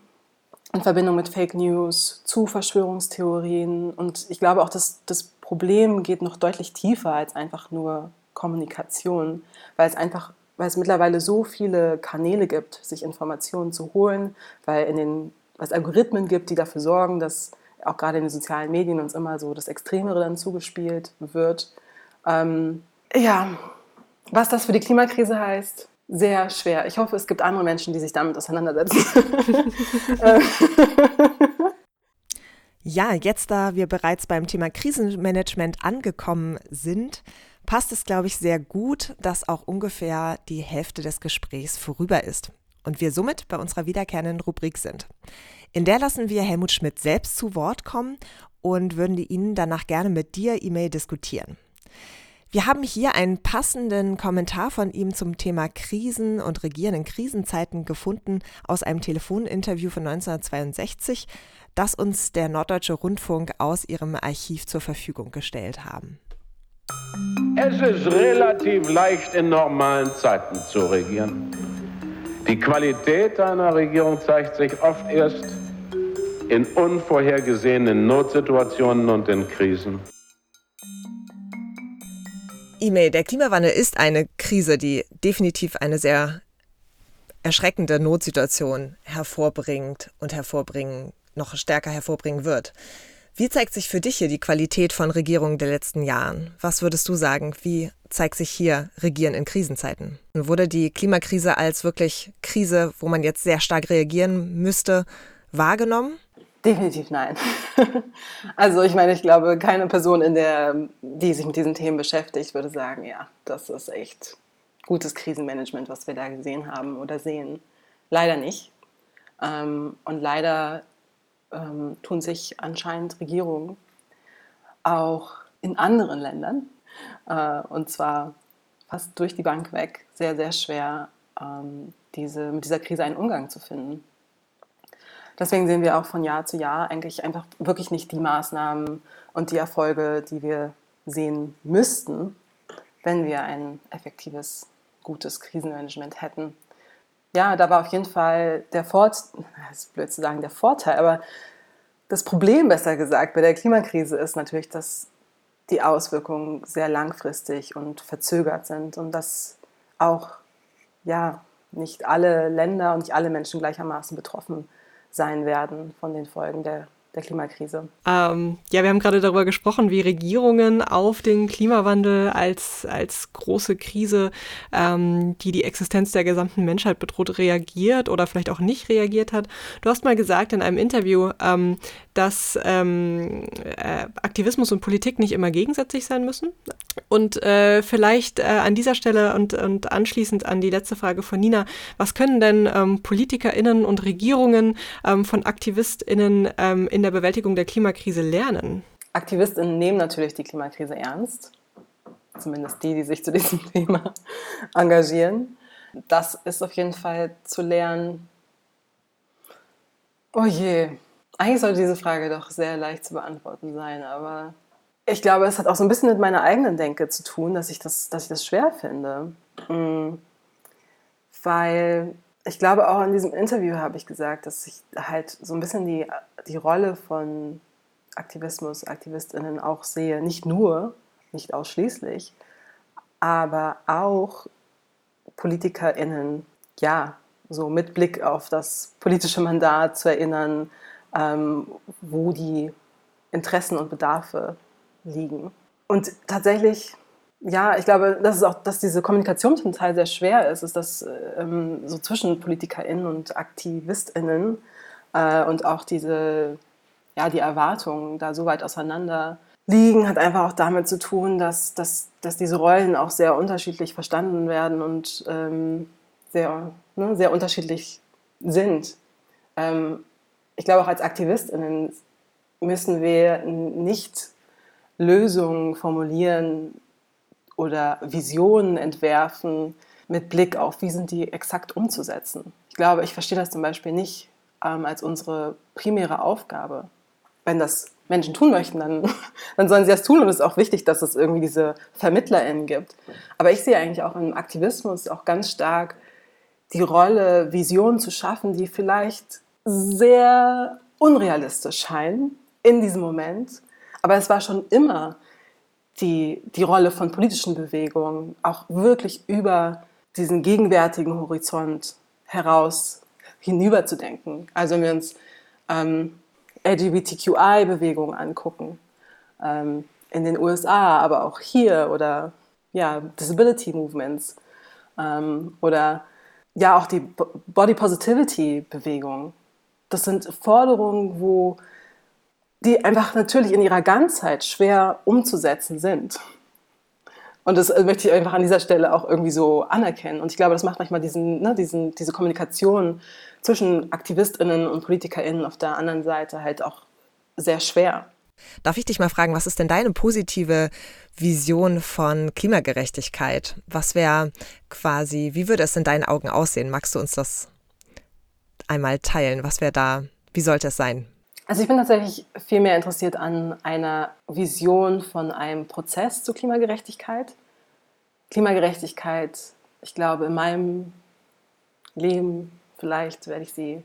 in Verbindung mit Fake News, zu Verschwörungstheorien. Und ich glaube auch, dass das Problem geht noch deutlich tiefer als einfach nur Kommunikation, weil es einfach, weil es mittlerweile so viele Kanäle gibt, sich Informationen zu holen, weil in den, es Algorithmen gibt, die dafür sorgen, dass auch gerade in den sozialen Medien uns immer so das Extremere dann zugespielt wird. Ähm, ja, was das für die Klimakrise heißt, sehr schwer. Ich hoffe, es gibt andere Menschen, die sich damit auseinandersetzen. ja, jetzt da wir bereits beim Thema Krisenmanagement angekommen sind, passt es, glaube ich, sehr gut, dass auch ungefähr die Hälfte des Gesprächs vorüber ist und wir somit bei unserer wiederkehrenden Rubrik sind. In der lassen wir Helmut Schmidt selbst zu Wort kommen und würden Ihnen danach gerne mit dir E-Mail diskutieren. Wir haben hier einen passenden Kommentar von ihm zum Thema Krisen und Regieren in Krisenzeiten gefunden aus einem Telefoninterview von 1962, das uns der Norddeutsche Rundfunk aus ihrem Archiv zur Verfügung gestellt haben. Es ist relativ leicht in normalen Zeiten zu regieren. Die Qualität einer Regierung zeigt sich oft erst in unvorhergesehenen Notsituationen und in Krisen. E-Mail, der Klimawandel ist eine Krise, die definitiv eine sehr erschreckende Notsituation hervorbringt und hervorbringen, noch stärker hervorbringen wird. Wie zeigt sich für dich hier die Qualität von Regierungen der letzten Jahren? Was würdest du sagen? Wie zeigt sich hier Regieren in Krisenzeiten? Wurde die Klimakrise als wirklich Krise, wo man jetzt sehr stark reagieren müsste, wahrgenommen? Definitiv nein. also ich meine, ich glaube, keine Person, in der, die sich mit diesen Themen beschäftigt, würde sagen, ja, das ist echt gutes Krisenmanagement, was wir da gesehen haben oder sehen. Leider nicht. Ähm, und leider ähm, tun sich anscheinend Regierungen auch in anderen Ländern, äh, und zwar fast durch die Bank weg, sehr, sehr schwer, ähm, diese, mit dieser Krise einen Umgang zu finden. Deswegen sehen wir auch von Jahr zu Jahr eigentlich einfach wirklich nicht die Maßnahmen und die Erfolge, die wir sehen müssten, wenn wir ein effektives, gutes Krisenmanagement hätten. Ja, da war auf jeden Fall der Vorteil, ist blöd zu sagen, der Vorteil, aber das Problem, besser gesagt, bei der Klimakrise ist natürlich, dass die Auswirkungen sehr langfristig und verzögert sind und dass auch ja, nicht alle Länder und nicht alle Menschen gleichermaßen betroffen sein werden von den Folgen der der Klimakrise. Ähm, ja, wir haben gerade darüber gesprochen, wie Regierungen auf den Klimawandel als, als große Krise, ähm, die die Existenz der gesamten Menschheit bedroht, reagiert oder vielleicht auch nicht reagiert hat. Du hast mal gesagt in einem Interview, ähm, dass ähm, äh, Aktivismus und Politik nicht immer gegensätzlich sein müssen. Und äh, vielleicht äh, an dieser Stelle und, und anschließend an die letzte Frage von Nina, was können denn ähm, PolitikerInnen und Regierungen ähm, von AktivistInnen ähm, in der Bewältigung der Klimakrise lernen? AktivistInnen nehmen natürlich die Klimakrise ernst. Zumindest die, die sich zu diesem Thema engagieren. Das ist auf jeden Fall zu lernen. Oh je, eigentlich sollte diese Frage doch sehr leicht zu beantworten sein, aber ich glaube, es hat auch so ein bisschen mit meiner eigenen Denke zu tun, dass ich das, dass ich das schwer finde. Mhm. Weil ich glaube, auch in diesem Interview habe ich gesagt, dass ich halt so ein bisschen die, die Rolle von Aktivismus, AktivistInnen auch sehe. Nicht nur, nicht ausschließlich, aber auch PolitikerInnen, ja, so mit Blick auf das politische Mandat zu erinnern, ähm, wo die Interessen und Bedarfe liegen. Und tatsächlich ja, ich glaube, das ist auch, dass diese Kommunikation zum Teil sehr schwer ist, ist das ähm, so zwischen PolitikerInnen und AktivistInnen äh, und auch diese, ja, die Erwartungen da so weit auseinander liegen, hat einfach auch damit zu tun, dass, dass, dass diese Rollen auch sehr unterschiedlich verstanden werden und ähm, sehr, ne, sehr unterschiedlich sind. Ähm, ich glaube, auch als AktivistInnen müssen wir nicht Lösungen formulieren, oder Visionen entwerfen mit Blick auf, wie sind die exakt umzusetzen. Ich glaube, ich verstehe das zum Beispiel nicht ähm, als unsere primäre Aufgabe. Wenn das Menschen tun möchten, dann, dann sollen sie das tun und es ist auch wichtig, dass es irgendwie diese VermittlerInnen gibt. Aber ich sehe eigentlich auch im Aktivismus auch ganz stark die Rolle, Visionen zu schaffen, die vielleicht sehr unrealistisch scheinen in diesem Moment. Aber es war schon immer die, die Rolle von politischen Bewegungen, auch wirklich über diesen gegenwärtigen Horizont heraus hinüberzudenken. Also wenn wir uns ähm, LGBTQI-Bewegungen angucken, ähm, in den USA, aber auch hier oder ja, Disability Movements ähm, oder ja auch die Body Positivity Bewegung. Das sind Forderungen, wo die einfach natürlich in ihrer Ganzheit schwer umzusetzen sind. Und das äh, möchte ich einfach an dieser Stelle auch irgendwie so anerkennen. Und ich glaube, das macht manchmal diesen, ne, diesen, diese Kommunikation zwischen AktivistInnen und PolitikerInnen auf der anderen Seite halt auch sehr schwer. Darf ich dich mal fragen, was ist denn deine positive Vision von Klimagerechtigkeit? Was wäre quasi, wie würde es in deinen Augen aussehen? Magst du uns das einmal teilen? Was wäre da, wie sollte es sein? Also ich bin tatsächlich viel mehr interessiert an einer Vision von einem Prozess zur Klimagerechtigkeit. Klimagerechtigkeit, ich glaube, in meinem Leben vielleicht werde ich sie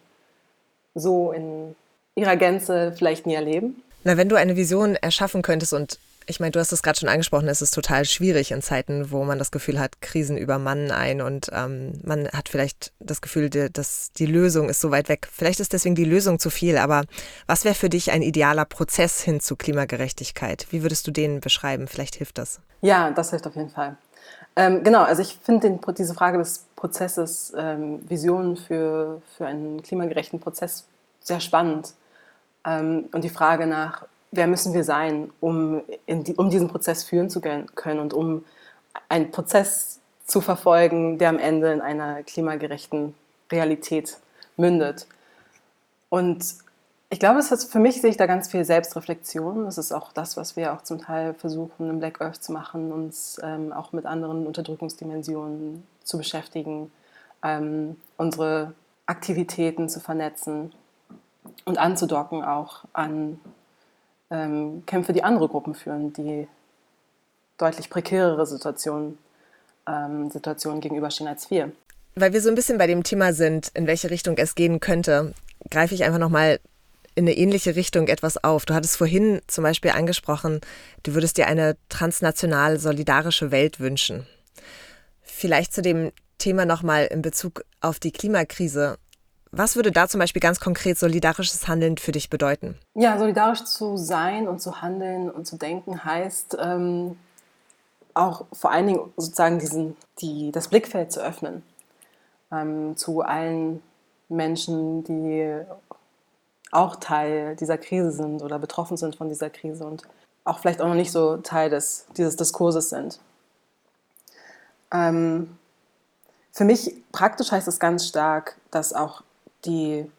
so in ihrer Gänze vielleicht nie erleben. Na, wenn du eine Vision erschaffen könntest und ich meine, du hast es gerade schon angesprochen, es ist total schwierig in Zeiten, wo man das Gefühl hat, Krisen übermannen ein und ähm, man hat vielleicht das Gefühl, dass die Lösung ist so weit weg. Vielleicht ist deswegen die Lösung zu viel, aber was wäre für dich ein idealer Prozess hin zu Klimagerechtigkeit? Wie würdest du den beschreiben? Vielleicht hilft das. Ja, das hilft auf jeden Fall. Ähm, genau, also ich finde diese Frage des Prozesses, ähm, Visionen für, für einen klimagerechten Prozess sehr spannend. Ähm, und die Frage nach, wer müssen wir sein, um, die, um diesen Prozess führen zu können und um einen Prozess zu verfolgen, der am Ende in einer klimagerechten Realität mündet. Und ich glaube, es ist, für mich sehe ich da ganz viel Selbstreflexion. Das ist auch das, was wir auch zum Teil versuchen, im Black Earth zu machen, uns ähm, auch mit anderen Unterdrückungsdimensionen zu beschäftigen, ähm, unsere Aktivitäten zu vernetzen und anzudocken auch an ähm, Kämpfe, die andere Gruppen führen, die deutlich prekärere Situationen, ähm, Situationen gegenüberstehen als wir. Weil wir so ein bisschen bei dem Thema sind, in welche Richtung es gehen könnte, greife ich einfach nochmal in eine ähnliche Richtung etwas auf. Du hattest vorhin zum Beispiel angesprochen, du würdest dir eine transnational solidarische Welt wünschen. Vielleicht zu dem Thema nochmal in Bezug auf die Klimakrise. Was würde da zum Beispiel ganz konkret solidarisches Handeln für dich bedeuten? Ja, solidarisch zu sein und zu handeln und zu denken heißt ähm, auch vor allen Dingen sozusagen diesen, die, das Blickfeld zu öffnen ähm, zu allen Menschen, die auch Teil dieser Krise sind oder betroffen sind von dieser Krise und auch vielleicht auch noch nicht so Teil des, dieses Diskurses sind. Ähm, für mich praktisch heißt es ganz stark, dass auch die,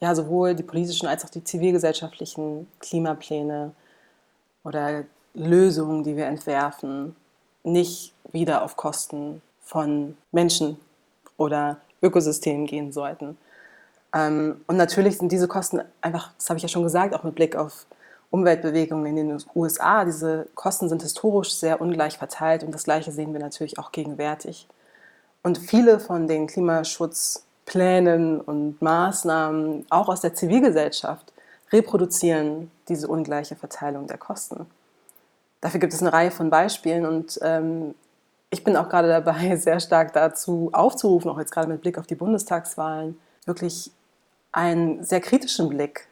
ja, sowohl die politischen als auch die zivilgesellschaftlichen Klimapläne oder Lösungen, die wir entwerfen, nicht wieder auf Kosten von Menschen oder Ökosystemen gehen sollten. Ähm, und natürlich sind diese Kosten einfach, das habe ich ja schon gesagt, auch mit Blick auf Umweltbewegungen in den USA, diese Kosten sind historisch sehr ungleich verteilt und das Gleiche sehen wir natürlich auch gegenwärtig. Und viele von den Klimaschutz Plänen und Maßnahmen, auch aus der Zivilgesellschaft, reproduzieren diese ungleiche Verteilung der Kosten. Dafür gibt es eine Reihe von Beispielen und ähm, ich bin auch gerade dabei, sehr stark dazu aufzurufen, auch jetzt gerade mit Blick auf die Bundestagswahlen, wirklich einen sehr kritischen Blick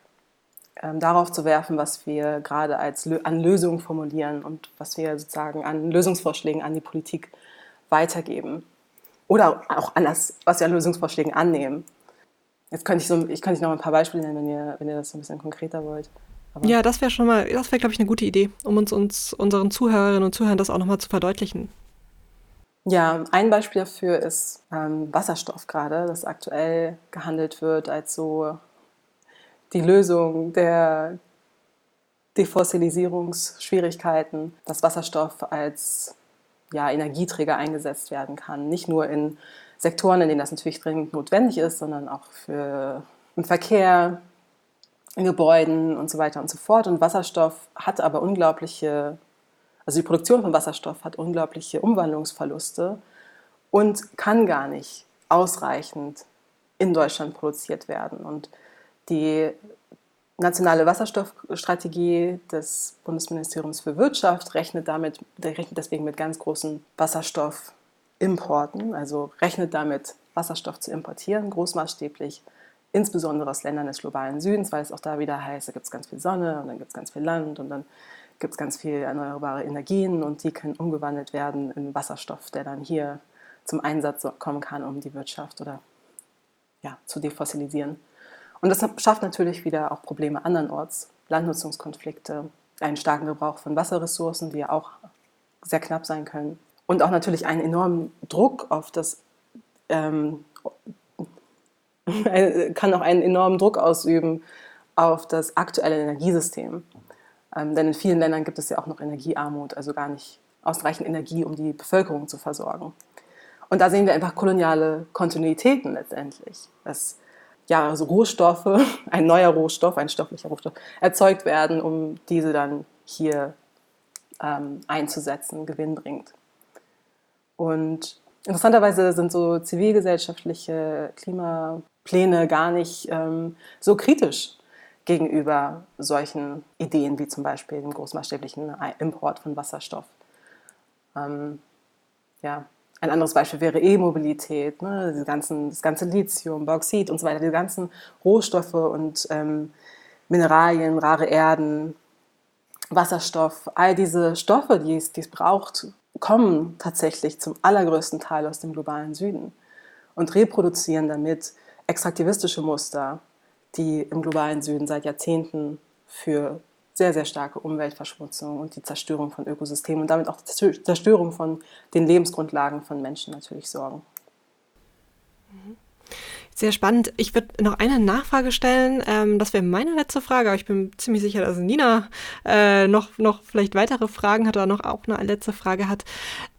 ähm, darauf zu werfen, was wir gerade als an Lösungen formulieren und was wir sozusagen an Lösungsvorschlägen an die Politik weitergeben. Oder auch anders, was wir an Lösungsvorschlägen annehmen. Jetzt könnte ich, so, ich könnte noch ein paar Beispiele nennen, wenn ihr, wenn ihr das so ein bisschen konkreter wollt. Aber ja, das wäre schon mal, das wäre, glaube ich, eine gute Idee, um uns, uns unseren Zuhörerinnen und Zuhörern das auch nochmal zu verdeutlichen. Ja, ein Beispiel dafür ist ähm, Wasserstoff gerade, das aktuell gehandelt wird als so die Lösung der Defossilisierungsschwierigkeiten, dass Wasserstoff als ja, Energieträger eingesetzt werden kann. Nicht nur in Sektoren, in denen das natürlich dringend notwendig ist, sondern auch für im Verkehr, in Gebäuden und so weiter und so fort. Und Wasserstoff hat aber unglaubliche, also die Produktion von Wasserstoff hat unglaubliche Umwandlungsverluste und kann gar nicht ausreichend in Deutschland produziert werden. Und Die nationale Wasserstoffstrategie des Bundesministeriums für Wirtschaft rechnet damit, rechnet deswegen mit ganz großen Wasserstoffimporten, also rechnet damit, Wasserstoff zu importieren, großmaßstäblich, insbesondere aus Ländern des globalen Südens, weil es auch da wieder heißt, da gibt es ganz viel Sonne und dann gibt es ganz viel Land und dann gibt es ganz viel erneuerbare Energien und die können umgewandelt werden in Wasserstoff, der dann hier zum Einsatz kommen kann, um die Wirtschaft oder ja, zu defossilisieren. Und das schafft natürlich wieder auch Probleme andernorts, Landnutzungskonflikte, einen starken Gebrauch von Wasserressourcen, die ja auch sehr knapp sein können. Und auch natürlich einen enormen Druck auf das, ähm, kann auch einen enormen Druck ausüben auf das aktuelle Energiesystem. Ähm, denn in vielen Ländern gibt es ja auch noch Energiearmut, also gar nicht ausreichend Energie, um die Bevölkerung zu versorgen. Und da sehen wir einfach koloniale Kontinuitäten letztendlich. Dass ja, also Rohstoffe, ein neuer Rohstoff, ein stofflicher Rohstoff, erzeugt werden, um diese dann hier ähm, einzusetzen, gewinnbringend. Und interessanterweise sind so zivilgesellschaftliche Klimapläne gar nicht ähm, so kritisch gegenüber solchen Ideen wie zum Beispiel dem großmaßstäblichen Import von Wasserstoff. Ähm, ja, ein anderes Beispiel wäre E-Mobilität, ne? die ganzen, das ganze Lithium, Bauxit und so weiter, die ganzen Rohstoffe und ähm, Mineralien, rare Erden, Wasserstoff, all diese Stoffe, die es, die es braucht, kommen tatsächlich zum allergrößten Teil aus dem globalen Süden und reproduzieren damit extraktivistische Muster, die im globalen Süden seit Jahrzehnten für sehr, sehr starke Umweltverschmutzung und die Zerstörung von Ökosystemen und damit auch die Zerstörung von den Lebensgrundlagen von Menschen natürlich sorgen. Mhm. Sehr spannend. Ich würde noch eine Nachfrage stellen. Ähm, das wäre meine letzte Frage, aber ich bin ziemlich sicher, dass Nina äh, noch, noch vielleicht weitere Fragen hat oder noch auch eine letzte Frage hat.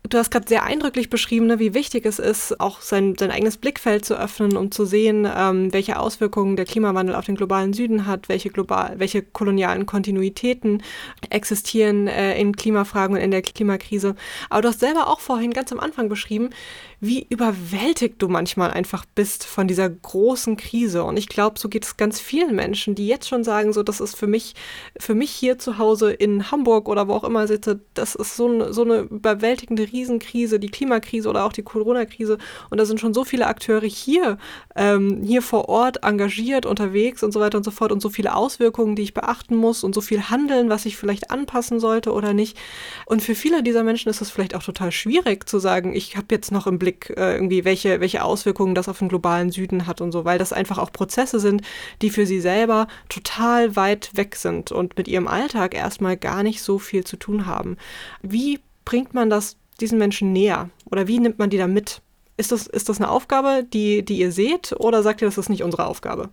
Du hast gerade sehr eindrücklich beschrieben, ne, wie wichtig es ist, auch sein, sein eigenes Blickfeld zu öffnen, um zu sehen, ähm, welche Auswirkungen der Klimawandel auf den globalen Süden hat, welche, global, welche kolonialen Kontinuitäten existieren äh, in Klimafragen und in der Klimakrise. Aber du hast selber auch vorhin ganz am Anfang beschrieben, wie überwältigt du manchmal einfach bist von dieser großen Krise. Und ich glaube, so geht es ganz vielen Menschen, die jetzt schon sagen, so, das ist für mich, für mich hier zu Hause in Hamburg oder wo auch immer sitze, das ist so, eine, so eine überwältigende Riesenkrise, die Klimakrise oder auch die Corona-Krise. Und da sind schon so viele Akteure hier, ähm, hier vor Ort engagiert, unterwegs und so weiter und so fort und so viele Auswirkungen, die ich beachten muss und so viel Handeln, was ich vielleicht anpassen sollte oder nicht. Und für viele dieser Menschen ist es vielleicht auch total schwierig zu sagen, ich habe jetzt noch im Blick äh, irgendwie, welche, welche Auswirkungen das auf den globalen Süden hat und so, weil das einfach auch Prozesse sind, die für sie selber total weit weg sind und mit ihrem Alltag erstmal gar nicht so viel zu tun haben. Wie bringt man das diesen Menschen näher? Oder wie nimmt man die da mit? Ist das, ist das eine Aufgabe, die, die ihr seht, oder sagt ihr, das ist nicht unsere Aufgabe?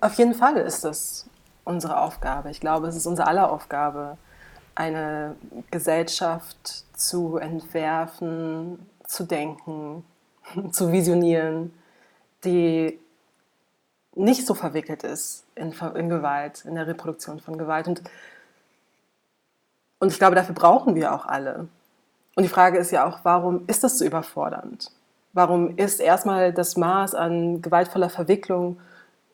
Auf jeden Fall ist das unsere Aufgabe. Ich glaube, es ist unsere aller Aufgabe, eine Gesellschaft zu entwerfen, zu denken, zu visionieren, die nicht so verwickelt ist in, in Gewalt, in der Reproduktion von Gewalt. Und und ich glaube, dafür brauchen wir auch alle. Und die Frage ist ja auch, warum ist das so überfordernd? Warum ist erstmal das Maß an gewaltvoller Verwicklung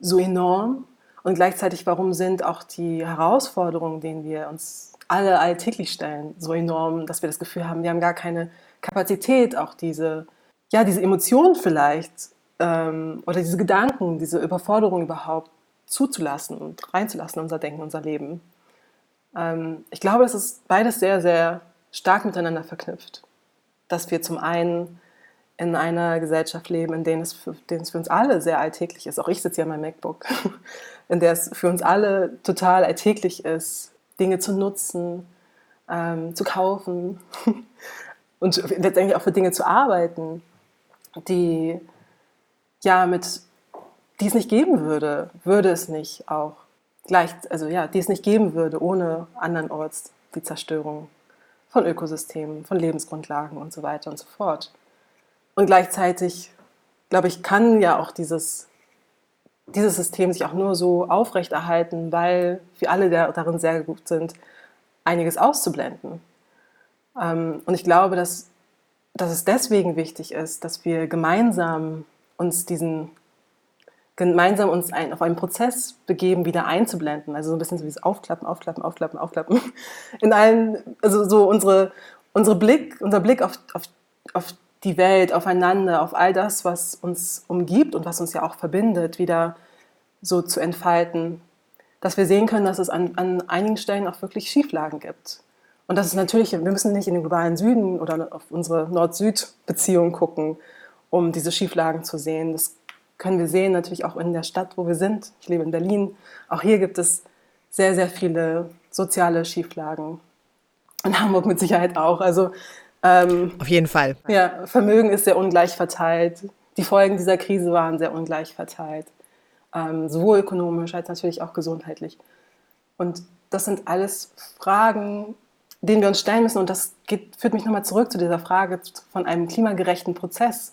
so enorm? Und gleichzeitig, warum sind auch die Herausforderungen, denen wir uns alle alltäglich stellen, so enorm, dass wir das Gefühl haben, wir haben gar keine Kapazität, auch diese, ja, diese Emotionen vielleicht ähm, oder diese Gedanken, diese Überforderung überhaupt zuzulassen und reinzulassen in unser Denken, unser Leben. Ähm, ich glaube, es ist beides sehr, sehr stark miteinander verknüpft. Dass wir zum einen in einer Gesellschaft leben, in der es für, es für uns alle sehr alltäglich ist. Auch ich sitze hier an meinem MacBook, in der es für uns alle total alltäglich ist, Dinge zu nutzen, ähm, zu kaufen und letztendlich auch für Dinge zu arbeiten, die ja mit die es nicht geben würde, würde es nicht auch gleich, also ja, die es nicht geben würde ohne andernorts die Zerstörung von Ökosystemen, von Lebensgrundlagen und so weiter und so fort. Und gleichzeitig, glaube ich, kann ja auch dieses, dieses System sich auch nur so aufrechterhalten, weil wir alle darin sehr gut sind, einiges auszublenden. Ähm, und ich glaube, dass, dass es deswegen wichtig ist, dass wir gemeinsam uns diesen gemeinsam uns ein, auf einen Prozess begeben, wieder einzublenden. Also so ein bisschen so wie das Aufklappen, Aufklappen, Aufklappen, Aufklappen. In allen, also so unsere, unsere Blick, unser Blick auf, auf, auf die Welt, aufeinander, auf all das, was uns umgibt und was uns ja auch verbindet, wieder so zu entfalten. Dass wir sehen können, dass es an, an einigen Stellen auch wirklich Schieflagen gibt. Und das ist natürlich, wir müssen nicht in den globalen Süden oder auf unsere Nord-Süd-Beziehung gucken, um diese Schieflagen zu sehen. Das können wir sehen natürlich auch in der Stadt, wo wir sind. Ich lebe in Berlin. Auch hier gibt es sehr, sehr viele soziale Schieflagen. In Hamburg mit Sicherheit auch. Also ähm, auf jeden Fall. Ja, Vermögen ist sehr ungleich verteilt. Die Folgen dieser Krise waren sehr ungleich verteilt. Ähm, sowohl ökonomisch als natürlich auch gesundheitlich. Und das sind alles Fragen, denen wir uns stellen müssen. Und das geht, führt mich nochmal zurück zu dieser Frage von einem klimagerechten Prozess.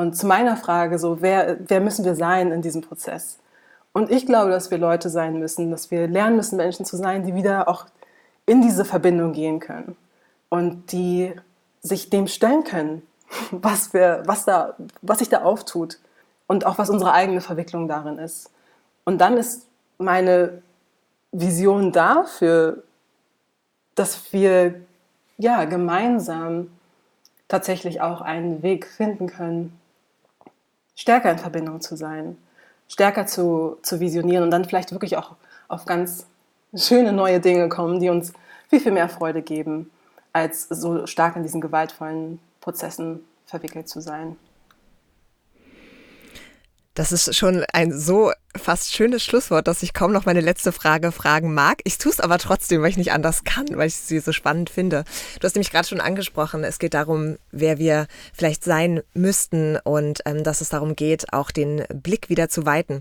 Und zu meiner Frage, so, wer, wer müssen wir sein in diesem Prozess? Und ich glaube, dass wir Leute sein müssen, dass wir lernen müssen, Menschen zu sein, die wieder auch in diese Verbindung gehen können und die sich dem stellen können, was, wir, was, da, was sich da auftut und auch was unsere eigene Verwicklung darin ist. Und dann ist meine Vision dafür, dass wir ja, gemeinsam tatsächlich auch einen Weg finden können, stärker in Verbindung zu sein, stärker zu, zu visionieren und dann vielleicht wirklich auch auf ganz schöne neue Dinge kommen, die uns viel, viel mehr Freude geben, als so stark in diesen gewaltvollen Prozessen verwickelt zu sein. Das ist schon ein so fast schönes Schlusswort, dass ich kaum noch meine letzte Frage fragen mag. Ich tue es aber trotzdem, weil ich nicht anders kann, weil ich sie so spannend finde. Du hast nämlich gerade schon angesprochen, es geht darum, wer wir vielleicht sein müssten und ähm, dass es darum geht, auch den Blick wieder zu weiten.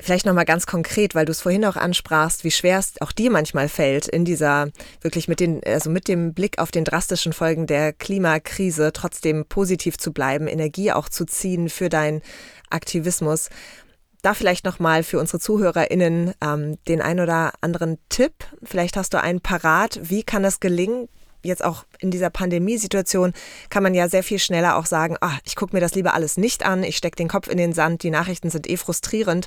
Vielleicht nochmal ganz konkret, weil du es vorhin auch ansprachst, wie schwer es auch dir manchmal fällt, in dieser wirklich mit den, also mit dem Blick auf den drastischen Folgen der Klimakrise trotzdem positiv zu bleiben, Energie auch zu ziehen für dein Aktivismus. Da vielleicht nochmal für unsere ZuhörerInnen ähm, den ein oder anderen Tipp. Vielleicht hast du einen parat. Wie kann es gelingen? Jetzt auch in dieser Pandemiesituation kann man ja sehr viel schneller auch sagen, ach, ich gucke mir das lieber alles nicht an, ich stecke den Kopf in den Sand, die Nachrichten sind eh frustrierend.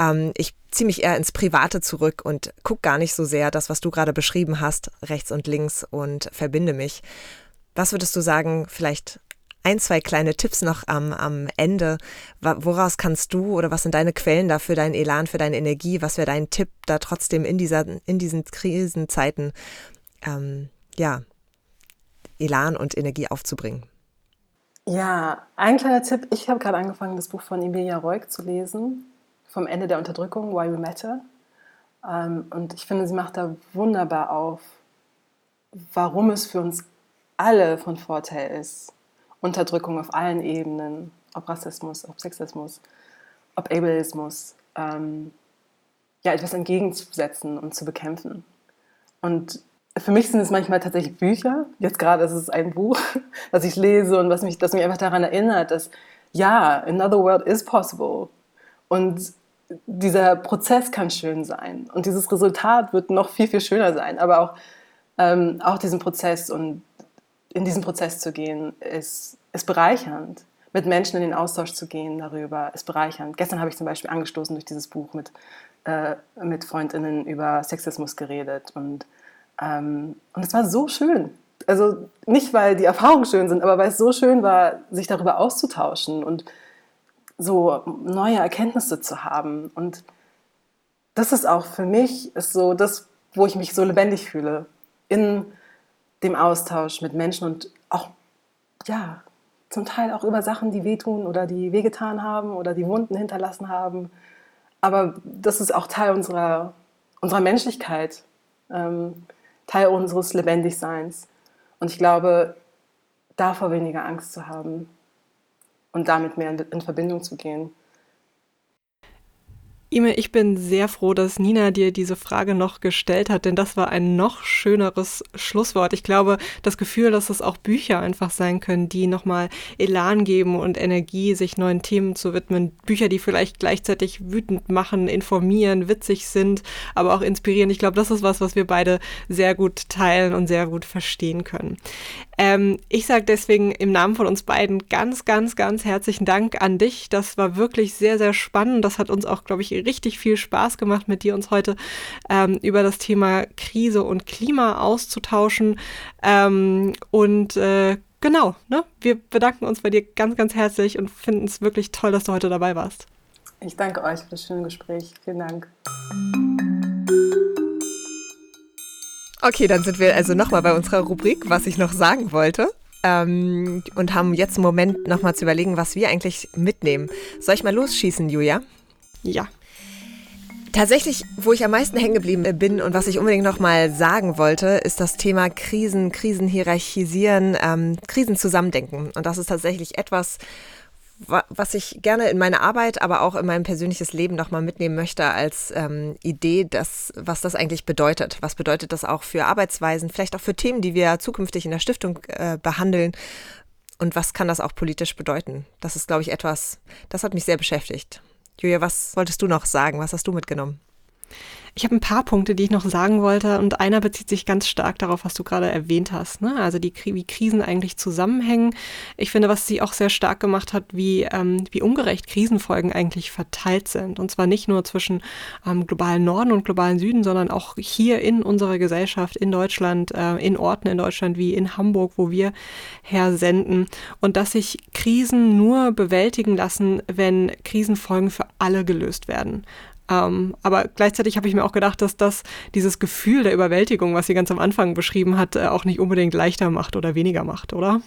Ähm, ich ziehe mich eher ins Private zurück und gucke gar nicht so sehr das, was du gerade beschrieben hast, rechts und links und verbinde mich. Was würdest du sagen, vielleicht ein, zwei kleine Tipps noch am, am Ende. Woraus kannst du oder was sind deine Quellen da für deinen Elan, für deine Energie? Was wäre dein Tipp, da trotzdem in, dieser, in diesen Krisenzeiten ähm, ja, Elan und Energie aufzubringen? Ja, ein kleiner Tipp. Ich habe gerade angefangen, das Buch von Emilia Reuk zu lesen, vom Ende der Unterdrückung, Why We Matter. Ähm, und ich finde, sie macht da wunderbar auf, warum es für uns alle von Vorteil ist, Unterdrückung auf allen Ebenen, ob Rassismus, ob Sexismus, ob Ableismus, ähm, ja, etwas entgegenzusetzen und zu bekämpfen. Und für mich sind es manchmal tatsächlich Bücher. Jetzt gerade ist es ein Buch, das ich lese und was mich, das mich einfach daran erinnert, dass ja, another world is possible. Und dieser Prozess kann schön sein. Und dieses Resultat wird noch viel, viel schöner sein. Aber auch, ähm, auch diesen Prozess und in diesen Prozess zu gehen, ist, ist bereichernd. Mit Menschen in den Austausch zu gehen darüber, ist bereichernd. Gestern habe ich zum Beispiel angestoßen durch dieses Buch mit, äh, mit Freundinnen über Sexismus geredet. Und, ähm, und es war so schön. Also nicht, weil die Erfahrungen schön sind, aber weil es so schön war, sich darüber auszutauschen und so neue Erkenntnisse zu haben. Und das ist auch für mich ist so das, wo ich mich so lebendig fühle. In dem Austausch mit Menschen und auch, ja, zum Teil auch über Sachen, die wehtun oder die wehgetan haben oder die Wunden hinterlassen haben. Aber das ist auch Teil unserer, unserer Menschlichkeit, ähm, Teil unseres Lebendigseins. Und ich glaube, davor weniger Angst zu haben und damit mehr in, in Verbindung zu gehen. Ime, ich bin sehr froh, dass Nina dir diese Frage noch gestellt hat, denn das war ein noch schöneres Schlusswort. Ich glaube, das Gefühl, dass es auch Bücher einfach sein können, die nochmal Elan geben und Energie, sich neuen Themen zu widmen. Bücher, die vielleicht gleichzeitig wütend machen, informieren, witzig sind, aber auch inspirieren. Ich glaube, das ist was, was wir beide sehr gut teilen und sehr gut verstehen können. Ähm, ich sage deswegen im Namen von uns beiden ganz, ganz, ganz herzlichen Dank an dich. Das war wirklich sehr, sehr spannend. Das hat uns auch, glaube ich, richtig viel Spaß gemacht, mit dir uns heute ähm, über das Thema Krise und Klima auszutauschen. Ähm, und äh, genau, ne? wir bedanken uns bei dir ganz, ganz herzlich und finden es wirklich toll, dass du heute dabei warst. Ich danke euch für das schöne Gespräch. Vielen Dank. Okay, dann sind wir also nochmal bei unserer Rubrik, was ich noch sagen wollte. Ähm, und haben jetzt einen Moment nochmal zu überlegen, was wir eigentlich mitnehmen. Soll ich mal losschießen, Julia? Ja. Tatsächlich, wo ich am meisten hängen geblieben bin und was ich unbedingt nochmal sagen wollte, ist das Thema Krisen, Krisen hierarchisieren, ähm, Krisen zusammendenken. Und das ist tatsächlich etwas, was ich gerne in meine Arbeit, aber auch in mein persönliches Leben nochmal mitnehmen möchte als ähm, Idee, dass, was das eigentlich bedeutet. Was bedeutet das auch für Arbeitsweisen, vielleicht auch für Themen, die wir zukünftig in der Stiftung äh, behandeln. Und was kann das auch politisch bedeuten? Das ist, glaube ich, etwas, das hat mich sehr beschäftigt. Julia, was wolltest du noch sagen? Was hast du mitgenommen? Ich habe ein paar Punkte, die ich noch sagen wollte und einer bezieht sich ganz stark darauf, was du gerade erwähnt hast. Ne? Also die, wie Krisen eigentlich zusammenhängen. Ich finde, was sie auch sehr stark gemacht hat, wie, ähm, wie ungerecht Krisenfolgen eigentlich verteilt sind. Und zwar nicht nur zwischen ähm, globalen Norden und globalen Süden, sondern auch hier in unserer Gesellschaft, in Deutschland, äh, in Orten in Deutschland wie in Hamburg, wo wir hersenden. Und dass sich Krisen nur bewältigen lassen, wenn Krisenfolgen für alle gelöst werden. Ähm, aber gleichzeitig habe ich mir auch gedacht, dass das dieses Gefühl der Überwältigung, was sie ganz am Anfang beschrieben hat, äh, auch nicht unbedingt leichter macht oder weniger macht, oder?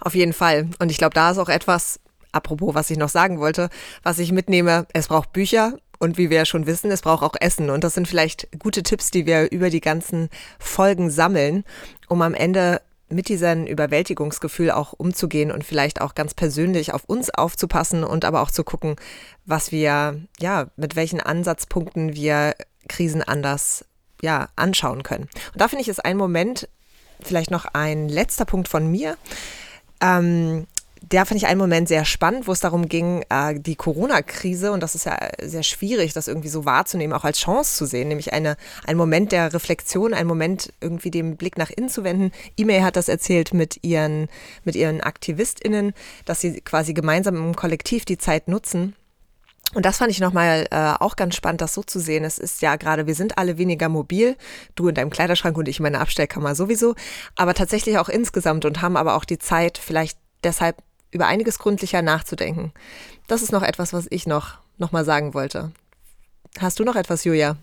Auf jeden Fall. Und ich glaube, da ist auch etwas, apropos, was ich noch sagen wollte, was ich mitnehme. Es braucht Bücher und wie wir ja schon wissen, es braucht auch Essen. Und das sind vielleicht gute Tipps, die wir über die ganzen Folgen sammeln, um am Ende mit diesem Überwältigungsgefühl auch umzugehen und vielleicht auch ganz persönlich auf uns aufzupassen und aber auch zu gucken, was wir, ja, mit welchen Ansatzpunkten wir Krisen anders, ja, anschauen können. Und da finde ich, ist ein Moment, vielleicht noch ein letzter Punkt von mir. Ähm, der fand ich einen Moment sehr spannend, wo es darum ging, äh, die Corona-Krise, und das ist ja sehr schwierig, das irgendwie so wahrzunehmen, auch als Chance zu sehen, nämlich eine, ein Moment der Reflexion, ein Moment irgendwie den Blick nach innen zu wenden. E-Mail hat das erzählt mit ihren, mit ihren AktivistInnen, dass sie quasi gemeinsam im Kollektiv die Zeit nutzen. Und das fand ich nochmal äh, auch ganz spannend, das so zu sehen. Es ist ja gerade, wir sind alle weniger mobil, du in deinem Kleiderschrank und ich in meiner Abstellkammer sowieso, aber tatsächlich auch insgesamt und haben aber auch die Zeit, vielleicht deshalb über einiges gründlicher nachzudenken. Das ist noch etwas, was ich noch, noch mal sagen wollte. Hast du noch etwas, Julia?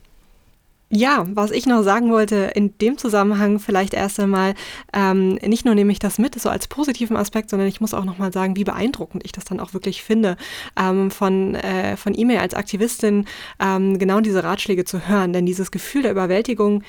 Ja, was ich noch sagen wollte in dem Zusammenhang vielleicht erst einmal, ähm, nicht nur nehme ich das mit, so als positiven Aspekt, sondern ich muss auch nochmal sagen, wie beeindruckend ich das dann auch wirklich finde, ähm, von, äh, von E-Mail als Aktivistin ähm, genau diese Ratschläge zu hören. Denn dieses Gefühl der Überwältigung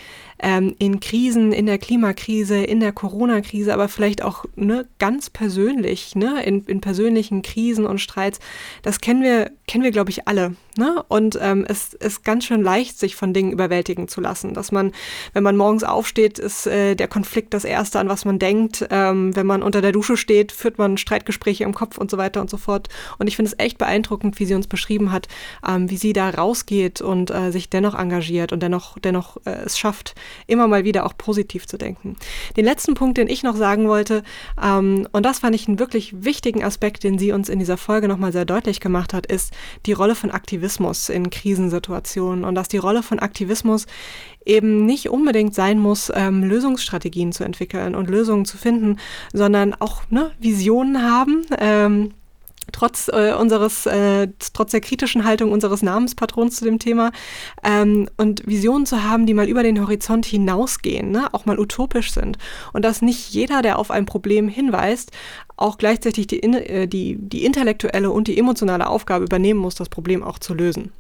ähm, in Krisen, in der Klimakrise, in der Corona-Krise, aber vielleicht auch ne, ganz persönlich, ne, in, in persönlichen Krisen und Streits, das kennen wir, kennen wir, glaube ich, alle. Ne? Und ähm, es ist ganz schön leicht, sich von Dingen überwältigen zu lassen. Dass man, wenn man morgens aufsteht, ist äh, der Konflikt das Erste, an was man denkt. Ähm, wenn man unter der Dusche steht, führt man Streitgespräche im Kopf und so weiter und so fort. Und ich finde es echt beeindruckend, wie sie uns beschrieben hat, ähm, wie sie da rausgeht und äh, sich dennoch engagiert und dennoch, dennoch äh, es schafft, immer mal wieder auch positiv zu denken. Den letzten Punkt, den ich noch sagen wollte, ähm, und das fand ich einen wirklich wichtigen Aspekt, den sie uns in dieser Folge nochmal sehr deutlich gemacht hat, ist die Rolle von Aktivismus in Krisensituationen und dass die Rolle von Aktivismus eben nicht unbedingt sein muss, ähm, Lösungsstrategien zu entwickeln und Lösungen zu finden, sondern auch ne, Visionen haben. Ähm, trotz äh, unseres, äh, trotz der kritischen Haltung unseres Namenspatrons zu dem Thema ähm, und Visionen zu haben, die mal über den Horizont hinausgehen, ne? auch mal utopisch sind. Und dass nicht jeder, der auf ein Problem hinweist, auch gleichzeitig die, äh, die, die intellektuelle und die emotionale Aufgabe übernehmen muss, das Problem auch zu lösen.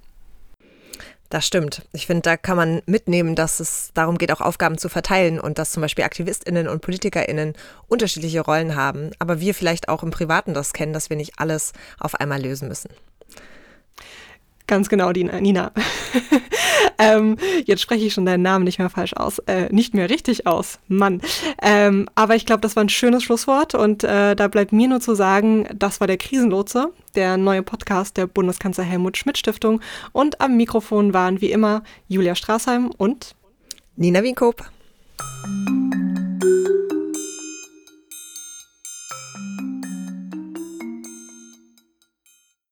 Das stimmt. Ich finde, da kann man mitnehmen, dass es darum geht, auch Aufgaben zu verteilen und dass zum Beispiel AktivistInnen und PolitikerInnen unterschiedliche Rollen haben, aber wir vielleicht auch im Privaten das kennen, dass wir nicht alles auf einmal lösen müssen. Ganz genau, Nina. Ähm, jetzt spreche ich schon deinen Namen nicht mehr falsch aus, äh, nicht mehr richtig aus, Mann. Ähm, aber ich glaube, das war ein schönes Schlusswort und äh, da bleibt mir nur zu sagen, das war der Krisenlotse, der neue Podcast der Bundeskanzler Helmut Schmidt Stiftung und am Mikrofon waren wie immer Julia Straßheim und Nina Wienkoop.